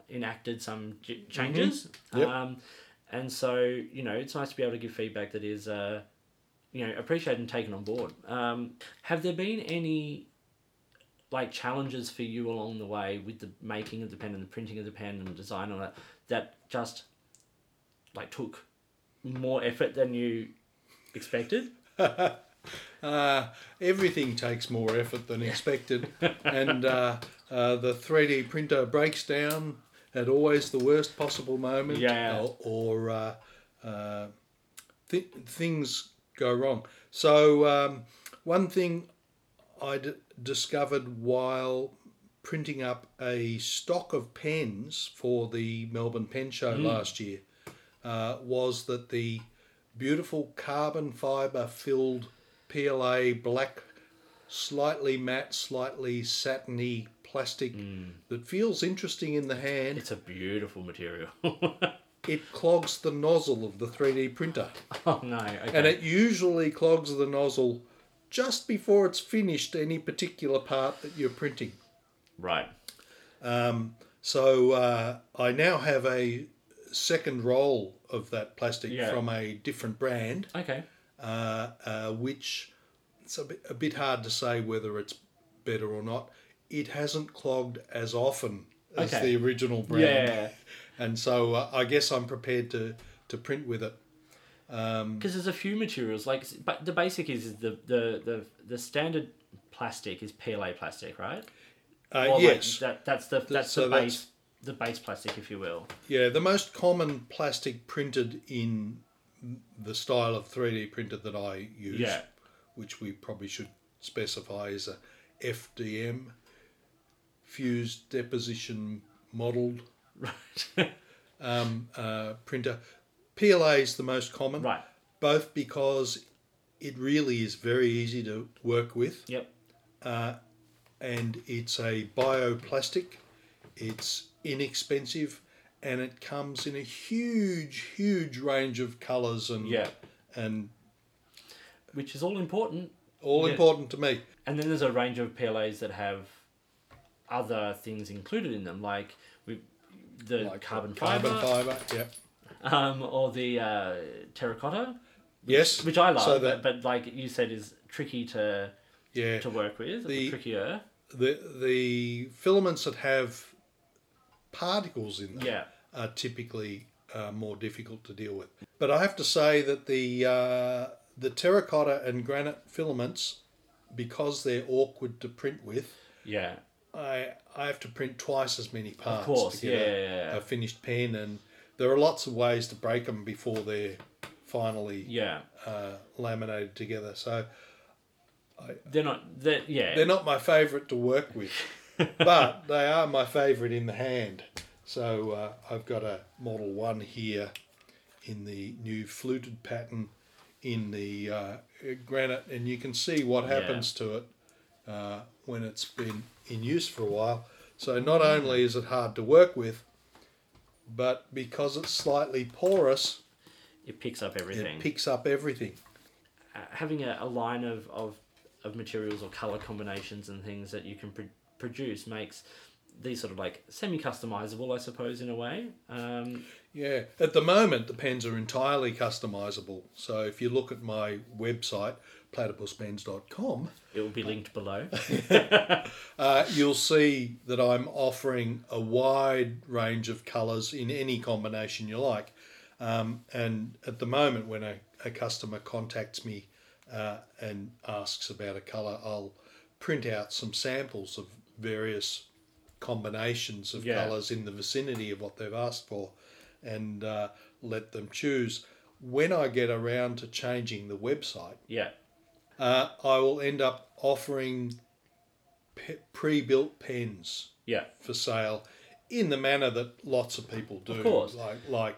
Speaker 1: enacted some j- changes.
Speaker 2: Yep.
Speaker 1: Um, and so you know, it's nice to be able to give feedback that is, uh, you know, appreciated and taken on board. Um, have there been any like challenges for you along the way with the making of the pen and the printing of the pen and the design on it that just like took more effort than you expected?
Speaker 2: Uh, everything takes more effort than expected, and uh, uh, the 3D printer breaks down at always the worst possible moment,
Speaker 1: Yeah.
Speaker 2: or, or uh, uh, th- things go wrong. So, um, one thing I d- discovered while printing up a stock of pens for the Melbourne Pen Show last year uh, was that the beautiful carbon fibre filled PLA black, slightly matte, slightly satiny plastic that feels interesting in the hand.
Speaker 1: It's a beautiful material.
Speaker 2: It clogs the nozzle of the 3D printer.
Speaker 1: oh no! Okay.
Speaker 2: And it usually clogs the nozzle just before it's finished any particular part that you're printing.
Speaker 1: right.
Speaker 2: Um, so uh, I now have a second roll of that plastic
Speaker 1: Yeah.
Speaker 2: from a different brand,
Speaker 1: Okay.
Speaker 2: Uh, uh, which it's a bit, a bit hard to say whether it's better or not. It hasn't clogged as often as
Speaker 1: Okay.
Speaker 2: the original brand,
Speaker 1: Yeah.
Speaker 2: and so uh, I guess I'm prepared to, to print with it.
Speaker 1: Because there's a few materials like, but the basic is, is the, the the the standard plastic is PLA plastic, right?
Speaker 2: Uh,
Speaker 1: Or, like,
Speaker 2: yes,
Speaker 1: that that's the that's
Speaker 2: so
Speaker 1: the
Speaker 2: that's-
Speaker 1: base the base plastic, if you will.
Speaker 2: Yeah, the most common plastic printed in the style of 3D printer that I use,
Speaker 1: Yeah.
Speaker 2: which we probably should specify, is a FDM, fused deposition modeled
Speaker 1: Right.
Speaker 2: um, uh, printer. PLA is the most common,
Speaker 1: right.
Speaker 2: both because it really is very easy to work with
Speaker 1: Yep.
Speaker 2: and it's a bioplastic. It's inexpensive, and it comes in a huge, huge range of colours and
Speaker 1: Yeah.
Speaker 2: and
Speaker 1: Which is all important.
Speaker 2: all
Speaker 1: Yeah.
Speaker 2: important to me.
Speaker 1: And then there's a range of PLAs that have other things included in them, like we, the
Speaker 2: Like
Speaker 1: carbon
Speaker 2: carbon
Speaker 1: fiber,
Speaker 2: fibre. Yep.
Speaker 1: um, or the uh, terracotta,
Speaker 2: Yes.
Speaker 1: which I love,
Speaker 2: So
Speaker 1: but, but like you said, is tricky to
Speaker 2: yeah,
Speaker 1: to work with,
Speaker 2: The-
Speaker 1: trickier.
Speaker 2: the the filaments that have particles in them
Speaker 1: Yeah,
Speaker 2: are typically uh, more difficult to deal with. But I have to say that the uh, the terracotta and granite filaments, because they're awkward to print with,
Speaker 1: yeah,
Speaker 2: I I have to print twice as many parts
Speaker 1: course,
Speaker 2: to get
Speaker 1: yeah,
Speaker 2: a,
Speaker 1: yeah,
Speaker 2: a finished pen, and there are lots of ways to break them before they're finally
Speaker 1: yeah.
Speaker 2: uh, laminated together. So
Speaker 1: They're not. They're, yeah.
Speaker 2: they're not my favourite to work with, but they are my favourite in the hand. So uh, I've got a Model One here in the new fluted pattern in the uh, granite, and you can see what
Speaker 1: Yeah.
Speaker 2: happens to it uh, when it's been in use for a while. So not only is it hard to work with, but because it's slightly porous,
Speaker 1: it picks up everything.
Speaker 2: it picks up everything.
Speaker 1: uh, having a, a line of, of, of materials or color combinations and things that you can pr- produce makes these sort of like semi customizable, I suppose, in a way. Um,
Speaker 2: Yeah, at the moment the pens are entirely customizable. So if you look at my website, platypuspens.com,
Speaker 1: it will be linked below.
Speaker 2: uh, you'll see that I'm offering a wide range of colours in any combination you like. Um, and at the moment, when a, a customer contacts me uh, and asks about a colour, I'll print out some samples of various combinations of
Speaker 1: Yeah.
Speaker 2: colours in the vicinity of what they've asked for and uh, let them choose. When I get around to changing the website,
Speaker 1: yeah.
Speaker 2: uh, I will end up offering pe- pre-built pens
Speaker 1: Yeah.
Speaker 2: for sale in the manner that lots of people do,
Speaker 1: Of course.
Speaker 2: like like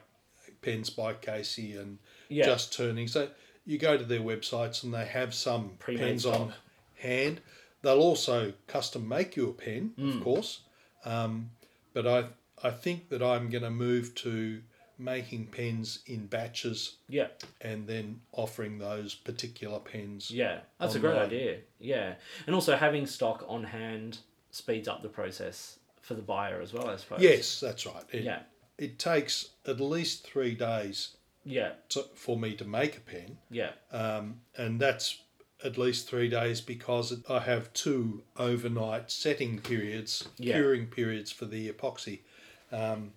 Speaker 2: Pens by Casey and
Speaker 1: Yeah.
Speaker 2: Just Turning. So you go to their websites and they have some
Speaker 1: Pre-made
Speaker 2: pens on hand. They'll also custom make you a pen,
Speaker 1: Mm.
Speaker 2: of course. Um, but I I think that I'm going to move to making pens in batches
Speaker 1: Yeah.
Speaker 2: and then offering those particular pens.
Speaker 1: Yeah, that's a great idea. Yeah, and also having stock on hand speeds up the process for the buyer as well, I suppose.
Speaker 2: Yes, that's right. It,
Speaker 1: Yeah.
Speaker 2: it takes at least three days
Speaker 1: Yeah.
Speaker 2: to, for me to make a pen,
Speaker 1: Yeah.
Speaker 2: um, and that's at least three days because I have two overnight setting periods,
Speaker 1: Yeah.
Speaker 2: curing periods for the epoxy, um,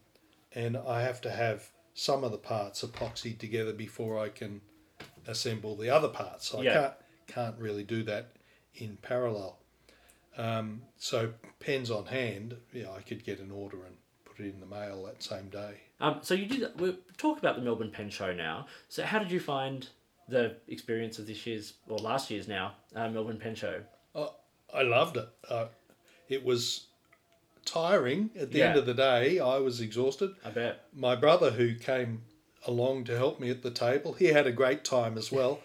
Speaker 2: and I have to have some of the parts epoxied together before I can assemble the other parts. I
Speaker 1: Yeah.
Speaker 2: can't can't really do that in parallel. Um, so pens on hand, yeah, I could get an order and put it in the mail that same day.
Speaker 1: Um, so you did. We talk about the Melbourne Pen Show now. So how did you find the experience of this year's or last year's now uh, Melbourne Pen Show?
Speaker 2: I loved it. Uh, it was tiring at the end of the day. I was exhausted.
Speaker 1: I bet.
Speaker 2: My brother, who came along to help me at the table, he had a great time as well.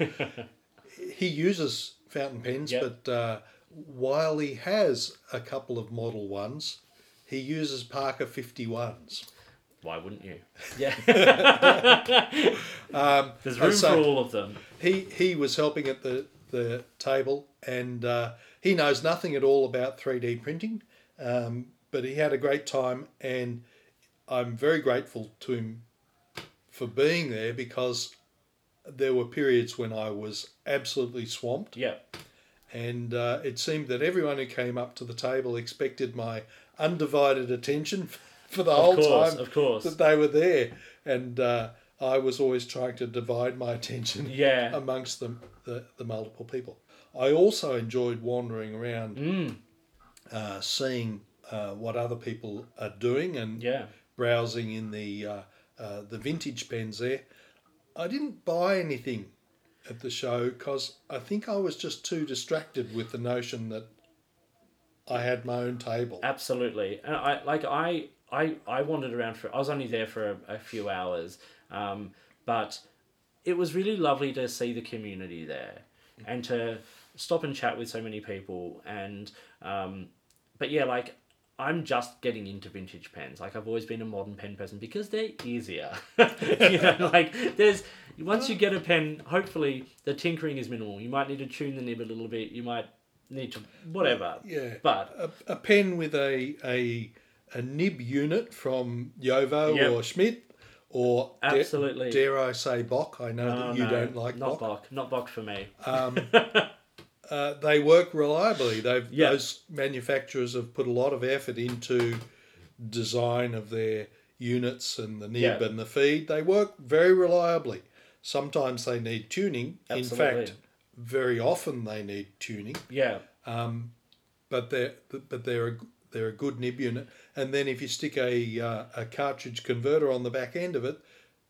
Speaker 2: he uses fountain pens,
Speaker 1: Yep.
Speaker 2: but uh, while he has a couple of model ones, he uses Parker 51s.
Speaker 1: Why wouldn't you? Yeah.
Speaker 2: Um,
Speaker 1: There's room
Speaker 2: so-
Speaker 1: for all of them.
Speaker 2: he he was helping at the the table, and uh, he knows nothing at all about three D printing, um, but he had a great time, and I'm very grateful to him for being there because there were periods when I was absolutely swamped,
Speaker 1: Yeah.
Speaker 2: and uh, it seemed that everyone who came up to the table expected my undivided attention for the whole
Speaker 1: course.
Speaker 2: time
Speaker 1: Of course.
Speaker 2: that they were there, and uh, I was always trying to divide my attention
Speaker 1: Yeah.
Speaker 2: amongst the, the, the multiple people. I also enjoyed wandering around,
Speaker 1: Mm.
Speaker 2: uh, seeing uh, what other people are doing and
Speaker 1: Yeah.
Speaker 2: browsing in the uh, uh, the vintage pens there. I didn't buy anything at the show because I think I was just too distracted with the notion that I had my own table.
Speaker 1: Absolutely, and I like I I I wandered around for. I was only there for a, a few hours, um, but it was really lovely to see the community there and to stop and chat with so many people. And um, but yeah, like I'm just getting into vintage pens. Like I've always been a modern pen person because they're easier. you know, like there's once you get a pen, hopefully the tinkering is minimal. You might need to tune the nib a little bit. You might need to whatever.
Speaker 2: Yeah.
Speaker 1: But
Speaker 2: a, a pen with a, a a nib unit from Jowo
Speaker 1: Yep.
Speaker 2: or Schmidt or
Speaker 1: Absolutely.
Speaker 2: dare I say Bock? I know
Speaker 1: Oh,
Speaker 2: that you
Speaker 1: no,
Speaker 2: don't like
Speaker 1: not
Speaker 2: Bock.
Speaker 1: Bock, not Bock for me.
Speaker 2: Um, uh, they work reliably. They've
Speaker 1: Yeah.
Speaker 2: those manufacturers have put a lot of effort into design of their units and the nib
Speaker 1: Yeah.
Speaker 2: and the feed. They work very reliably. Sometimes they need tuning.
Speaker 1: Absolutely.
Speaker 2: In fact, very often they need tuning.
Speaker 1: Yeah,
Speaker 2: but they're but they're a, they're a good nib unit. And then if you stick a uh, a cartridge converter on the back end of it,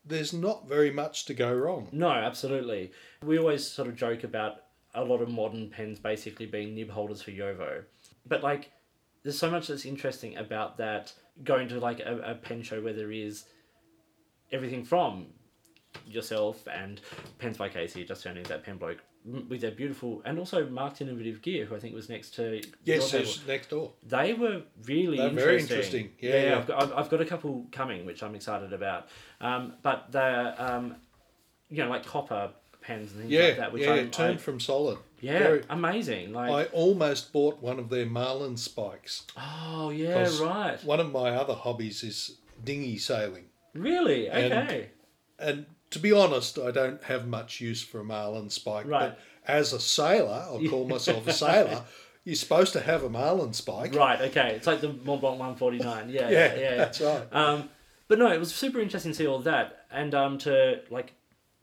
Speaker 2: there's not very much to go wrong.
Speaker 1: no, absolutely. We always sort of joke about a lot of modern pens basically being nib holders for Jowo, but like, there's so much that's interesting about that. Going to like a, a pen show where there is everything from yourself and Pens by Casey, just founding that pen bloke with their beautiful and also marked innovative gear, who I think was next to your
Speaker 2: Yes, next door.
Speaker 1: They were really
Speaker 2: They're
Speaker 1: interesting.
Speaker 2: very interesting. Yeah, yeah.
Speaker 1: I've, got, I've, I've got a couple coming, which I'm excited about. Um, but they're, um, you know, like copper pens and things
Speaker 2: Yeah,
Speaker 1: like that, which
Speaker 2: yeah,
Speaker 1: I,
Speaker 2: turned
Speaker 1: I-
Speaker 2: from solid.
Speaker 1: yeah,
Speaker 2: Very-
Speaker 1: amazing. Like,
Speaker 2: I almost bought one of their Marlin spikes.
Speaker 1: oh yeah, right.
Speaker 2: One of my other hobbies is dinghy sailing.
Speaker 1: Really?
Speaker 2: And-
Speaker 1: Okay.
Speaker 2: And to be honest, I don't have much use for a Marlin spike.
Speaker 1: Right.
Speaker 2: But as a sailor, I'll call myself a sailor, you're supposed to have a Marlin spike.
Speaker 1: Right. Okay. It's like the Mont Blanc 149. Yeah.
Speaker 2: Yeah,
Speaker 1: Yeah. Yeah. yeah.
Speaker 2: that's right.
Speaker 1: Um, but no, it was super interesting to see all that and um, to like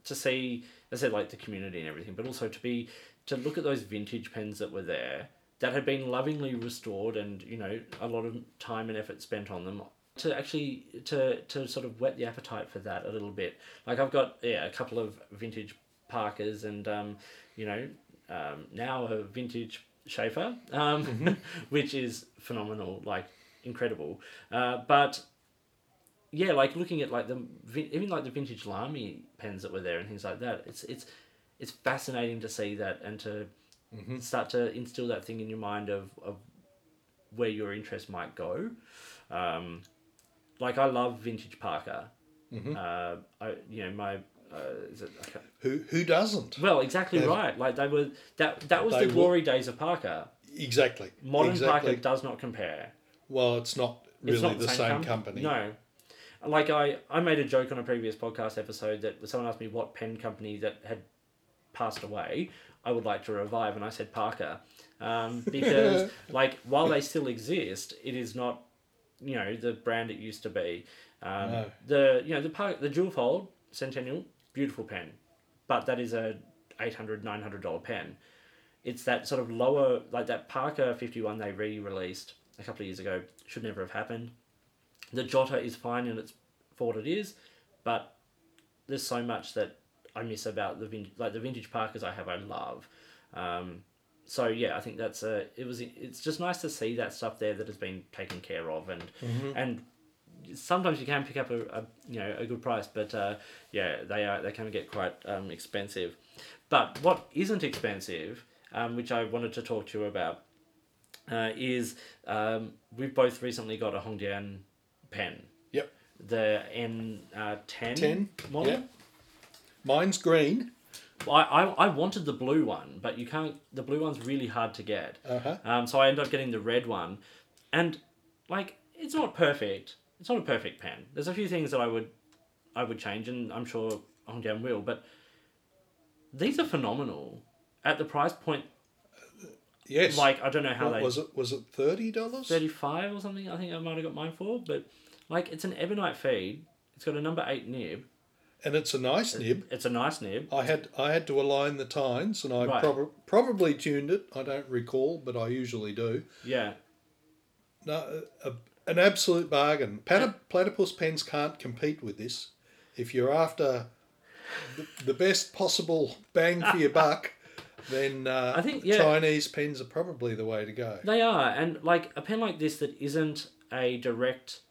Speaker 1: to see, as I said, like the community and everything, but also to be to look at those vintage pens that were there that had been lovingly restored and you know a lot of time and effort spent on them to actually to to sort of whet the appetite for that a little bit. Like I've got yeah a couple of vintage Parkers and um, you know um, now a vintage Sheaffer, um, which is phenomenal. Like incredible. Uh, but yeah, like looking at like the even like the vintage Lamy pens that were there and things like that. It's it's it's fascinating to see that and to start to instill that thing in your mind of, of where your interest might go. Um, like I love vintage Parker. Uh, I you know my uh, is it, can't-
Speaker 2: Who who doesn't?
Speaker 1: well exactly
Speaker 2: Yeah.
Speaker 1: right. Like they were that that was the
Speaker 2: were-
Speaker 1: glory days of Parker.
Speaker 2: Exactly.
Speaker 1: Modern
Speaker 2: exactly.
Speaker 1: Parker does not compare.
Speaker 2: Well, it's not really
Speaker 1: It's not
Speaker 2: the, same,
Speaker 1: com-
Speaker 2: company.
Speaker 1: No. Like I, I made a joke on a previous podcast episode that someone asked me what pen company that had passed away I would like to revive, and I said Parker, um, because like while they still exist, it is not, you know, the brand it used to be. Um,
Speaker 2: No.
Speaker 1: The you know the Park the Duofold Centennial beautiful pen, but that is a 800 900 dollar pen. It's that sort of lower like that Parker fifty one they re released a couple of years ago should never have happened. The Jotter is fine and its for what it is, but there's so much that I miss about the vintage, like the vintage Parkers I have. I love. Um, so yeah, I think that's a. It was. It's just nice to see that stuff there that has been taken care of, and and sometimes you can pick up a, a you know a good price, but uh, yeah, they are they can get quite um, expensive. But what isn't expensive, um, which I wanted to talk to you about, uh, is um, we've both recently got a Hongdian pen,
Speaker 2: Yep.
Speaker 1: the N uh, ten
Speaker 2: 10,
Speaker 1: model.
Speaker 2: yeah. Mine's green.
Speaker 1: I, I, I wanted the blue one, but you can't. The blue one's really hard to get.
Speaker 2: Uh huh.
Speaker 1: Um, so I ended up getting the red one, and like it's not perfect. It's not a perfect pen. There's a few things that I would, I would change, and I'm sure Hongdian will. But these are phenomenal at the price point.
Speaker 2: Yes.
Speaker 1: Like I don't know how
Speaker 2: What
Speaker 1: they
Speaker 2: was it? Was it thirty dollars?
Speaker 1: thirty five or something. I think I might have got mine for, but like it's an ebonite feed. It's got a number eight nib.
Speaker 2: And it's a nice nib.
Speaker 1: It's a nice nib.
Speaker 2: I had I had to align the tines, and I
Speaker 1: Right.
Speaker 2: prob- probably tuned it. I don't recall, but I usually do.
Speaker 1: Yeah,
Speaker 2: No, a, an absolute bargain. Platy- platypus pens can't compete with this. If you're after the, the best possible bang for your buck, then uh,
Speaker 1: I think, yeah.
Speaker 2: Chinese pens are probably the way to go.
Speaker 1: They are, and like a pen like this that isn't a direct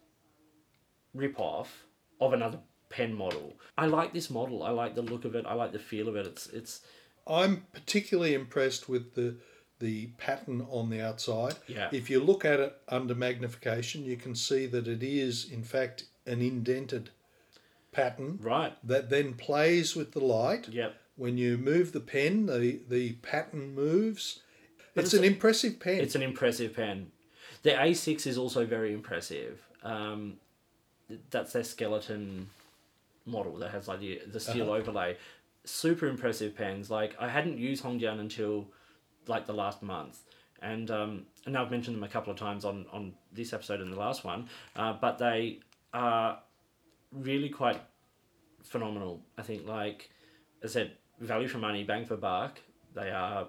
Speaker 1: rip off of another pen model. I like this model. I like the look of it. I like the feel of it. It's it's
Speaker 2: I'm particularly impressed with the the pattern on the outside.
Speaker 1: Yeah.
Speaker 2: If you look at it under magnification, you can see that it is in fact an indented pattern
Speaker 1: right.
Speaker 2: that then plays with the light.
Speaker 1: Yep.
Speaker 2: When you move the pen, the, the pattern moves. It's,
Speaker 1: it's
Speaker 2: an impressive pen.
Speaker 1: It's an impressive pen. The A6 is also very impressive. Um, that's their skeleton model that has like the, the steel overlay. Super impressive pens. Like I hadn't used Hongdian until like the last month. And um, and I've mentioned them a couple of times on, on this episode and the last one. Uh, but they are really quite phenomenal. I think like I said, value for money, bang for buck. They are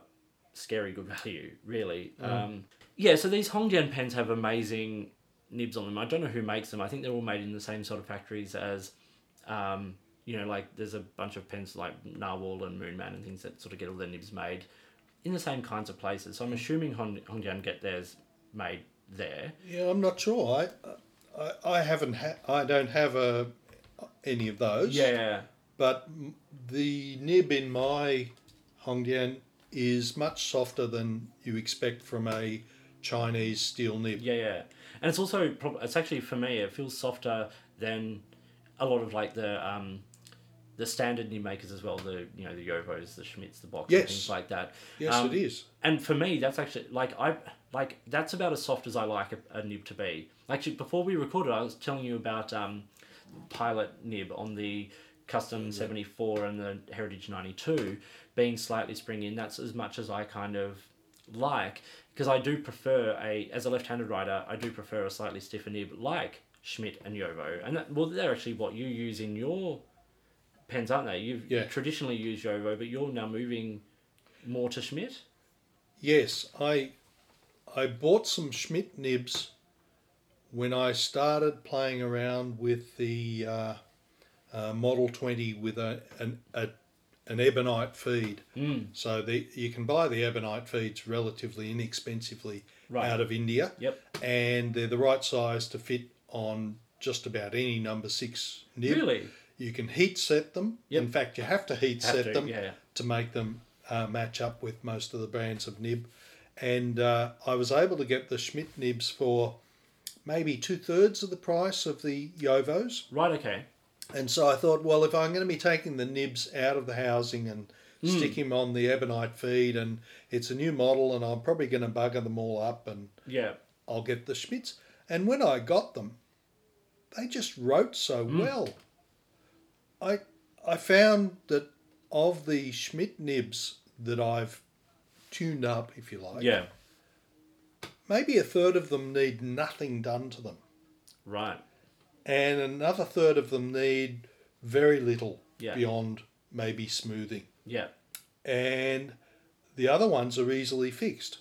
Speaker 1: scary good value, really. Um, yeah, so these Hongdian pens have amazing nibs on them. I don't know who makes them. I think they're all made in the same sort of factories as, um, you know, like there's a bunch of pens like Narwhal and Moonman and things that sort of get all their nibs made in the same kinds of places. So I'm assuming Hong- Hongdian get theirs made there.
Speaker 2: yeah, I'm not sure. I I, I haven't ha- I don't have a any of those.
Speaker 1: Yeah,
Speaker 2: But the nib in my Hongdian is much softer than you expect from a Chinese steel nib.
Speaker 1: Yeah, yeah, and it's also prob- it's actually for me it feels softer than a lot of like the um, the standard nib makers as well. The you know the Jowos, the Schmidts, the Bocks,
Speaker 2: Yes.
Speaker 1: things like that.
Speaker 2: Yes,
Speaker 1: Um,
Speaker 2: it is.
Speaker 1: And for me, that's actually like I like that's about as soft as I like a, a nib to be. Actually, before we recorded, I was telling you about um, pilot nib on the custom 74 and the heritage 92 being slightly springy and that's as much as i kind of like because i do prefer a as a left-handed writer i do prefer a slightly stiffer nib like schmidt and jowo and that, well they're actually what you use in your pens aren't they you've
Speaker 2: Yeah.
Speaker 1: traditionally used jowo but you're now moving more to schmidt
Speaker 2: Yes, I I bought some Schmidt nibs when I started playing around with the uh, uh, Model 20 with a an, a, an ebonite feed.
Speaker 1: mm.
Speaker 2: So the, you can buy the ebonite feeds relatively inexpensively
Speaker 1: Right.
Speaker 2: out of India.
Speaker 1: Yep.
Speaker 2: And they're the right size to fit on just about any number six nib.
Speaker 1: Really?
Speaker 2: You can heat set them.
Speaker 1: Yep.
Speaker 2: In fact, you have to heat
Speaker 1: Have
Speaker 2: set
Speaker 1: to,
Speaker 2: them
Speaker 1: yeah.
Speaker 2: to make them uh, match up with most of the brands of nib. And uh, I was able to get the Schmidt nibs for maybe two thirds of the price of the Jowos.
Speaker 1: Right. Okay.
Speaker 2: And so I thought, well, if I'm going to be taking the nibs out of the housing and stick him on the Ebonite feed, and it's a new model, and I'm probably going to bugger them all up, and
Speaker 1: Yeah.
Speaker 2: I'll get the Schmidts. And when I got them, they just wrote so hmm. well. I I found that of the Schmidt nibs that I've tuned up, if you like,
Speaker 1: Yeah.
Speaker 2: maybe a third of them need nothing done to them.
Speaker 1: Right.
Speaker 2: and another third of them need very little
Speaker 1: Yeah.
Speaker 2: beyond maybe smoothing.
Speaker 1: Yeah.
Speaker 2: And the other ones are easily fixed.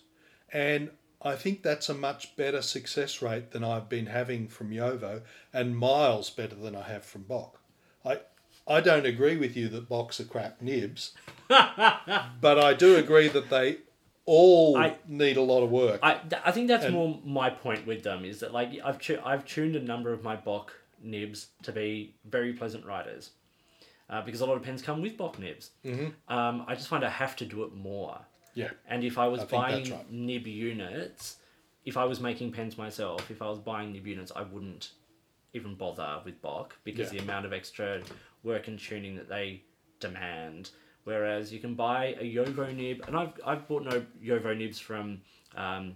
Speaker 2: And I think that's a much better success rate than I've been having from Jowo and miles better than I have from Bock. I I don't agree with you that Bocks are crap nibs, but I do agree that they all
Speaker 1: I-
Speaker 2: need a lot of work.
Speaker 1: I, I think that's
Speaker 2: And-
Speaker 1: more my point with them is that like I've tu- I've tuned a number of my Bock nibs to be very pleasant riders, uh, because a lot of pens come with Bock nibs. Mm-hmm. Um, I just find I have to do it more.
Speaker 2: Yeah.
Speaker 1: And if I was
Speaker 2: I
Speaker 1: buying
Speaker 2: right.
Speaker 1: nib units, if I was making pens myself, if I was buying nib units, I wouldn't even bother with Bock because
Speaker 2: Yeah.
Speaker 1: the amount of extra work and tuning that they demand. Whereas you can buy a Jowo nib, and I've, I've bought no Jowo nibs from um,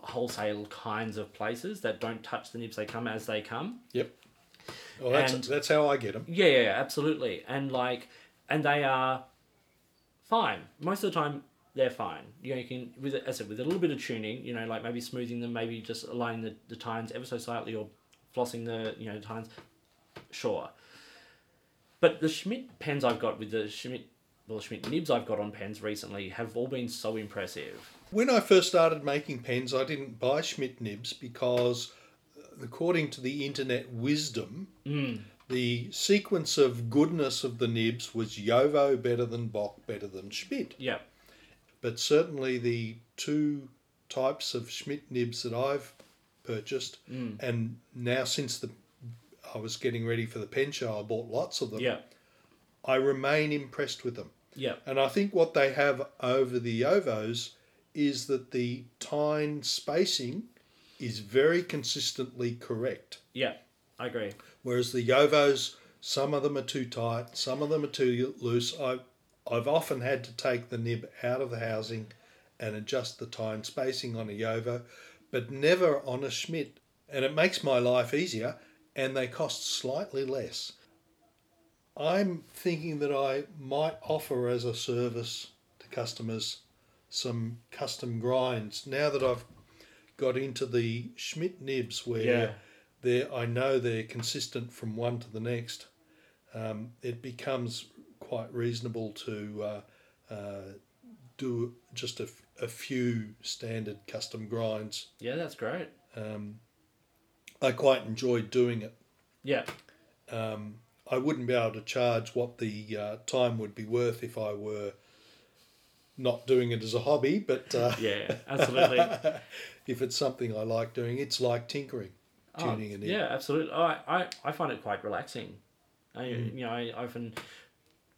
Speaker 1: wholesale kinds of places that don't touch the nibs, they come as they come.
Speaker 2: Yep. Well, that's,
Speaker 1: And-
Speaker 2: that's how I get them.
Speaker 1: Yeah, yeah, yeah, absolutely. And like, and they are fine. Most of the time, they're fine. You know, you can with as I said, with a little bit of tuning, you know, like maybe smoothing them, maybe just aligning the, the tines ever so slightly, or flossing the you know tines. Sure. But the Schmidt pens I've got with the Schmidt, well, Schmidt nibs I've got on pens recently have all been so impressive.
Speaker 2: When I first started making pens, I didn't buy Schmidt nibs because, uh, according to the internet wisdom, the sequence of goodness of the nibs was Jowo better than Bock, better than Schmidt.
Speaker 1: Yeah,
Speaker 2: But certainly the two types of Schmidt nibs that I've purchased, mm. and now since the I was getting ready for the pen show, I bought lots of them.
Speaker 1: yeah,
Speaker 2: I remain impressed with them.
Speaker 1: yeah,
Speaker 2: And I think what they have over the Jowos is that the tine spacing is very consistently correct.
Speaker 1: yeah. I agree.
Speaker 2: Whereas the Jowos, some of them are too tight, some of them are too loose. I, I've often had to take the nib out of the housing and adjust the tine spacing on a Jowo, but never on a Schmidt. And it makes my life easier and they cost slightly less. I'm thinking that I might offer as a service to customers some custom grinds now that I've got into the Schmidt nibs where
Speaker 1: Yeah.
Speaker 2: they're I know they're consistent from one to the next. Um, it becomes quite reasonable to uh, uh, do just a, f- a few standard custom grinds.
Speaker 1: Yeah, that's great.
Speaker 2: Um, I quite enjoyed doing it.
Speaker 1: Yeah,
Speaker 2: Um, I wouldn't be able to charge what the uh, time would be worth if I were not doing it as a hobby, but uh,
Speaker 1: yeah, absolutely.
Speaker 2: if it's something I like doing, it's like tinkering,
Speaker 1: Oh,
Speaker 2: tuning it in.
Speaker 1: Yeah, absolutely. I, I, I find it quite relaxing. I,
Speaker 2: Mm.
Speaker 1: You know, I often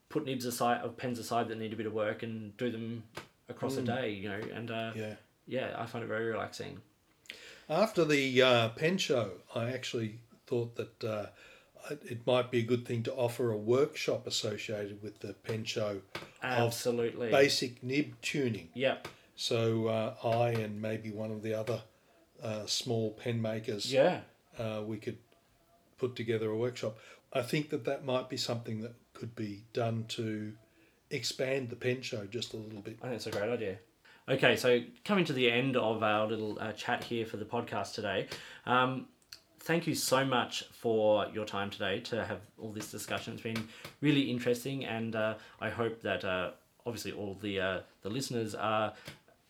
Speaker 1: put nibs aside, or pens aside that need a bit of work, and do them across a day. You know, and uh,
Speaker 2: Mm. Yeah.
Speaker 1: yeah, I find it very relaxing.
Speaker 2: After the uh, pen show, I actually thought that uh, it might be a good thing to offer a workshop associated with the pen show
Speaker 1: Absolutely.
Speaker 2: basic nib tuning.
Speaker 1: Yeah,
Speaker 2: So uh, I and maybe one of the other uh, small pen makers,
Speaker 1: yeah,
Speaker 2: uh, we could put together a workshop. I think that that might be something that could be done to expand the pen show just a little bit.
Speaker 1: I think it's a great idea. Okay, so coming to the end of our little uh, chat here for the podcast today. Um, thank you so much for your time today to have all this discussion. It's been really interesting, and uh, I hope that uh, obviously all the uh, the listeners are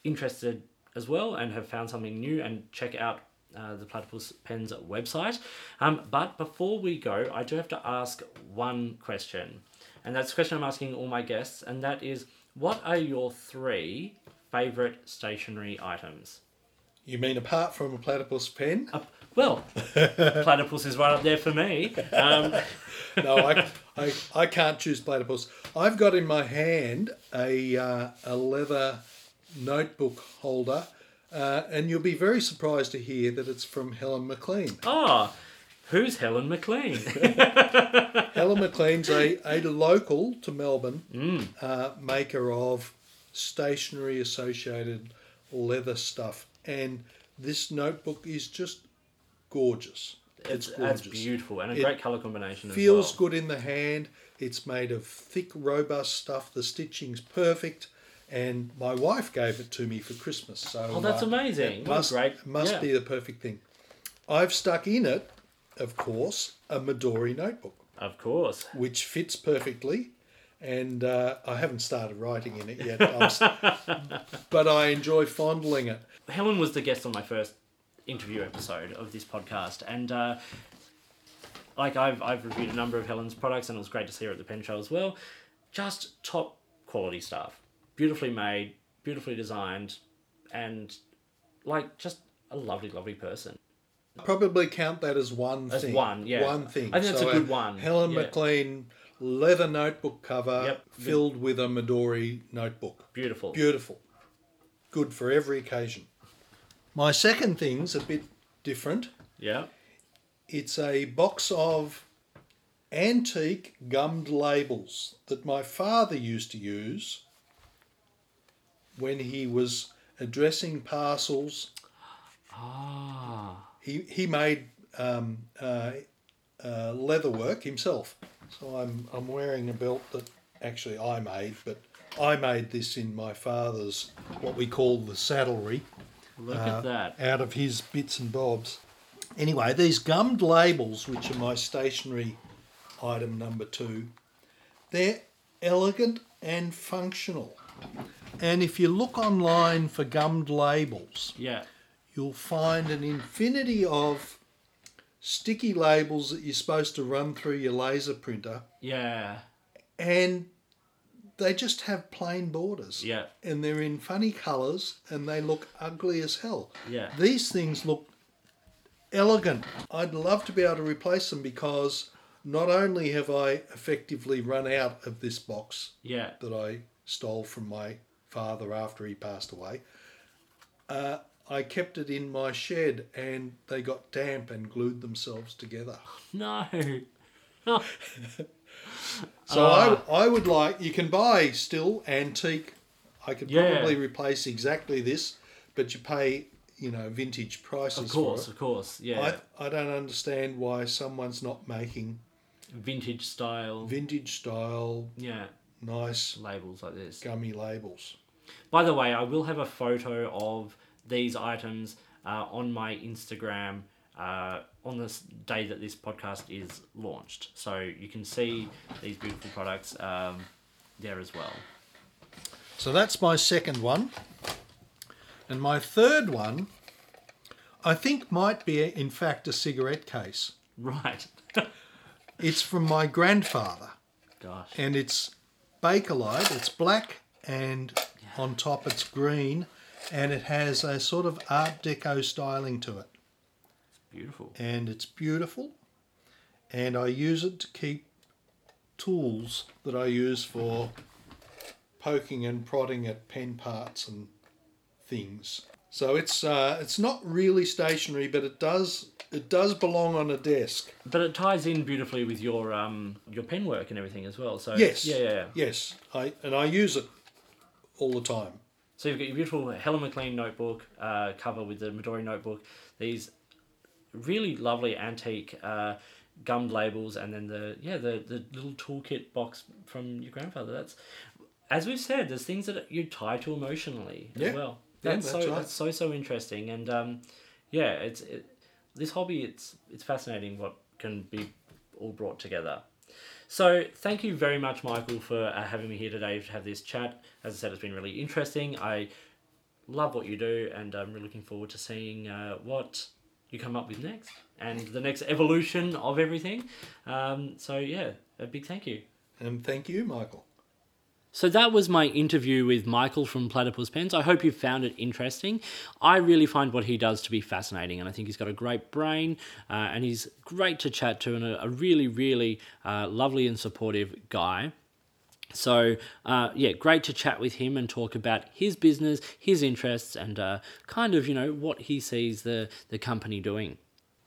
Speaker 1: interested as well and have found something new and check out uh, the Platypus Pens website. Um, but before we go, I do have to ask one question, and that's a question I'm asking all my guests, and that is, what are your three favorite stationery items?
Speaker 2: You mean apart from a platypus pen?
Speaker 1: Uh, well, platypus is right up there for me. Um,
Speaker 2: no, I, I, I can't choose platypus. I've got in my hand a, uh, a leather notebook holder, uh, and you'll be very surprised to hear that it's from Helen McLean.
Speaker 1: ah, who's Helen McLean?
Speaker 2: Helen McLean's a, a local to Melbourne uh, maker of stationery associated leather stuff, and this notebook is just gorgeous.
Speaker 1: It's,
Speaker 2: It's gorgeous.
Speaker 1: beautiful and a
Speaker 2: It
Speaker 1: great color combination.
Speaker 2: Feels
Speaker 1: as well.
Speaker 2: good in the hand. It's made of thick, robust stuff. The stitching's perfect. And my wife gave it to me for Christmas. So
Speaker 1: Oh, that's
Speaker 2: uh,
Speaker 1: amazing.
Speaker 2: Must,
Speaker 1: great-
Speaker 2: must
Speaker 1: yeah.
Speaker 2: be the perfect thing. I've stuck in it, of course, a Midori notebook,
Speaker 1: Of course.
Speaker 2: which fits perfectly. And uh, I haven't started writing in it yet, I'm but I enjoy fondling it.
Speaker 1: Helen was the guest on my first interview episode of this podcast, and uh, like I've I've reviewed a number of Helen's products, and it was great to see her at the pen show as well. Just top quality stuff, beautifully made, beautifully designed, and like just a lovely, lovely person.
Speaker 2: Probably count that as one
Speaker 1: As
Speaker 2: thing.
Speaker 1: one, yeah.
Speaker 2: One thing.
Speaker 1: I think that's a
Speaker 2: So,
Speaker 1: good one,
Speaker 2: Helen
Speaker 1: yeah.
Speaker 2: McLean leather notebook cover
Speaker 1: Yep.
Speaker 2: filled with a Midori notebook.
Speaker 1: Beautiful.
Speaker 2: Beautiful. Good for every occasion. My second thing's a bit different.
Speaker 1: Yeah.
Speaker 2: It's a box of antique gummed labels that my father used to use when he was addressing parcels
Speaker 1: Ah.
Speaker 2: he he made um, uh, uh, leather work himself. So I'm I'm wearing a belt that actually I made, but I made this in my father's what we call the saddlery
Speaker 1: Look
Speaker 2: uh,
Speaker 1: at that.
Speaker 2: out of his bits and bobs. Anyway, these gummed labels, which are my stationery item number two, they're elegant and functional. And if you look online for gummed labels,
Speaker 1: Yeah.
Speaker 2: you'll find an infinity of sticky labels that you're supposed to run through your laser printer,
Speaker 1: Yeah.
Speaker 2: and they just have plain borders.
Speaker 1: Yeah.
Speaker 2: And they're in funny colours and they look ugly as hell.
Speaker 1: Yeah.
Speaker 2: These things look elegant. I'd love to be able to replace them because not only have I effectively run out of this box
Speaker 1: Yeah.
Speaker 2: that I stole from my father after he passed away. Uh, I kept it in my shed and they got damp and glued themselves together.
Speaker 1: No.
Speaker 2: So
Speaker 1: Ah.
Speaker 2: I, I would like, you can buy still antique. I could
Speaker 1: Yeah.
Speaker 2: probably replace exactly this, but you pay, you know, vintage prices
Speaker 1: of course, of course. Yeah.
Speaker 2: I, I don't understand why someone's not making
Speaker 1: Vintage style.
Speaker 2: vintage style,
Speaker 1: yeah.
Speaker 2: Nice,
Speaker 1: Labels like this.
Speaker 2: gummy labels.
Speaker 1: By the way, I will have a photo of these items uh, on my Instagram uh, on this day that this podcast is launched. So you can see these beautiful products um, there as well.
Speaker 2: So that's my second one. And my third one, I think might be, in fact, a cigarette case.
Speaker 1: Right.
Speaker 2: It's from my grandfather,
Speaker 1: Gosh.
Speaker 2: and it's Bakelite. It's black, and on top it's green, and it has a sort of Art Deco styling to it.
Speaker 1: It's beautiful.
Speaker 2: And it's beautiful, and I use it to keep tools that I use for poking and prodding at pen parts and things. So it's uh, it's not really stationary, but it does it does belong on a desk.
Speaker 1: But it ties in beautifully with your um your pen work and everything as well. So
Speaker 2: Yes.
Speaker 1: yeah, yeah, yeah.
Speaker 2: Yes. I and I use it all the time.
Speaker 1: So you've got your beautiful Helen McLean notebook uh, cover with the Midori notebook. These really lovely antique uh, gummed labels, and then the yeah the the little toolkit box from your grandfather. That's as we've said. There's things that you tie to emotionally
Speaker 2: Yeah.
Speaker 1: as well.
Speaker 2: Yeah,
Speaker 1: That's,
Speaker 2: that's
Speaker 1: so
Speaker 2: right.
Speaker 1: that's so so interesting, and um, yeah, it's it, this hobby. It's it's fascinating what can be all brought together. So thank you very much, Michael, for uh, having me here today to have this chat. As I said, it's been really interesting. I love what you do, and I'm really looking forward to seeing uh, what you come up with next and the next evolution of everything. Um, so yeah, a big thank you.
Speaker 2: And thank you, Michael.
Speaker 1: So that was my interview with Michael from Platypus Pens. I hope you found it interesting. I really find what he does to be fascinating, and I think he's got a great brain, uh, and he's great to chat to, and a, a really, really uh, lovely and supportive guy. So, uh, yeah, great to chat with him and talk about his business, his interests, and uh, kind of, you know, what he sees the, the company doing.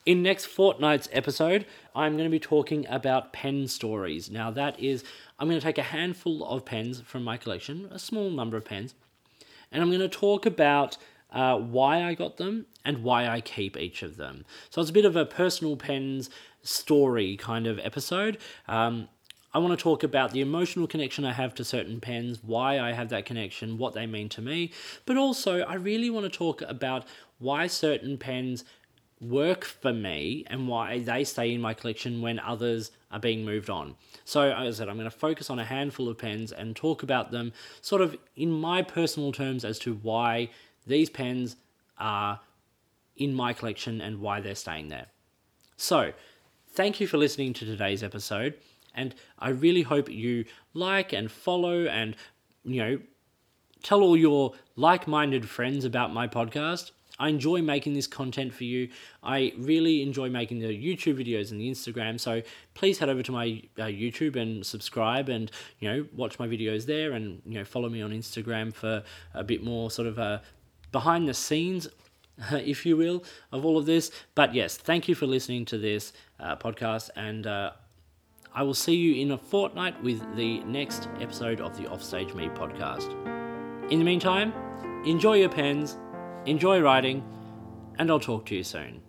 Speaker 1: In next fortnight's episode, I'm going to be talking about pen stories. Now, that is, I'm going to take a handful of pens from my collection, a small number of pens, and I'm going to talk about uh, why I got them and why I keep each of them. So it's a bit of a personal pens story kind of episode. Um, I want to talk about the emotional connection I have to certain pens, why I have that connection, what they mean to me, but also I really want to talk about why certain pens work for me and why they stay in my collection when others are being moved on. So, as I said, I'm going to focus on a handful of pens and talk about them sort of in my personal terms as to why these pens are in my collection and why they're staying there. So, thank you for listening to today's episode, and I really hope you like and follow and, you know, tell all your like minded friends about my podcast. I enjoy making this content for you. I really enjoy making the YouTube videos and the Instagram. So please head over to my uh, YouTube and subscribe, and you know watch my videos there, and you know follow me on Instagram for a bit more sort of a behind the scenes. If you will, of all of this. But yes, thank you for listening to this uh, podcast, and uh, I will see you in a fortnight with the next episode of the Offstage Me podcast. In the meantime, enjoy your pens, enjoy writing, and I'll talk to you soon.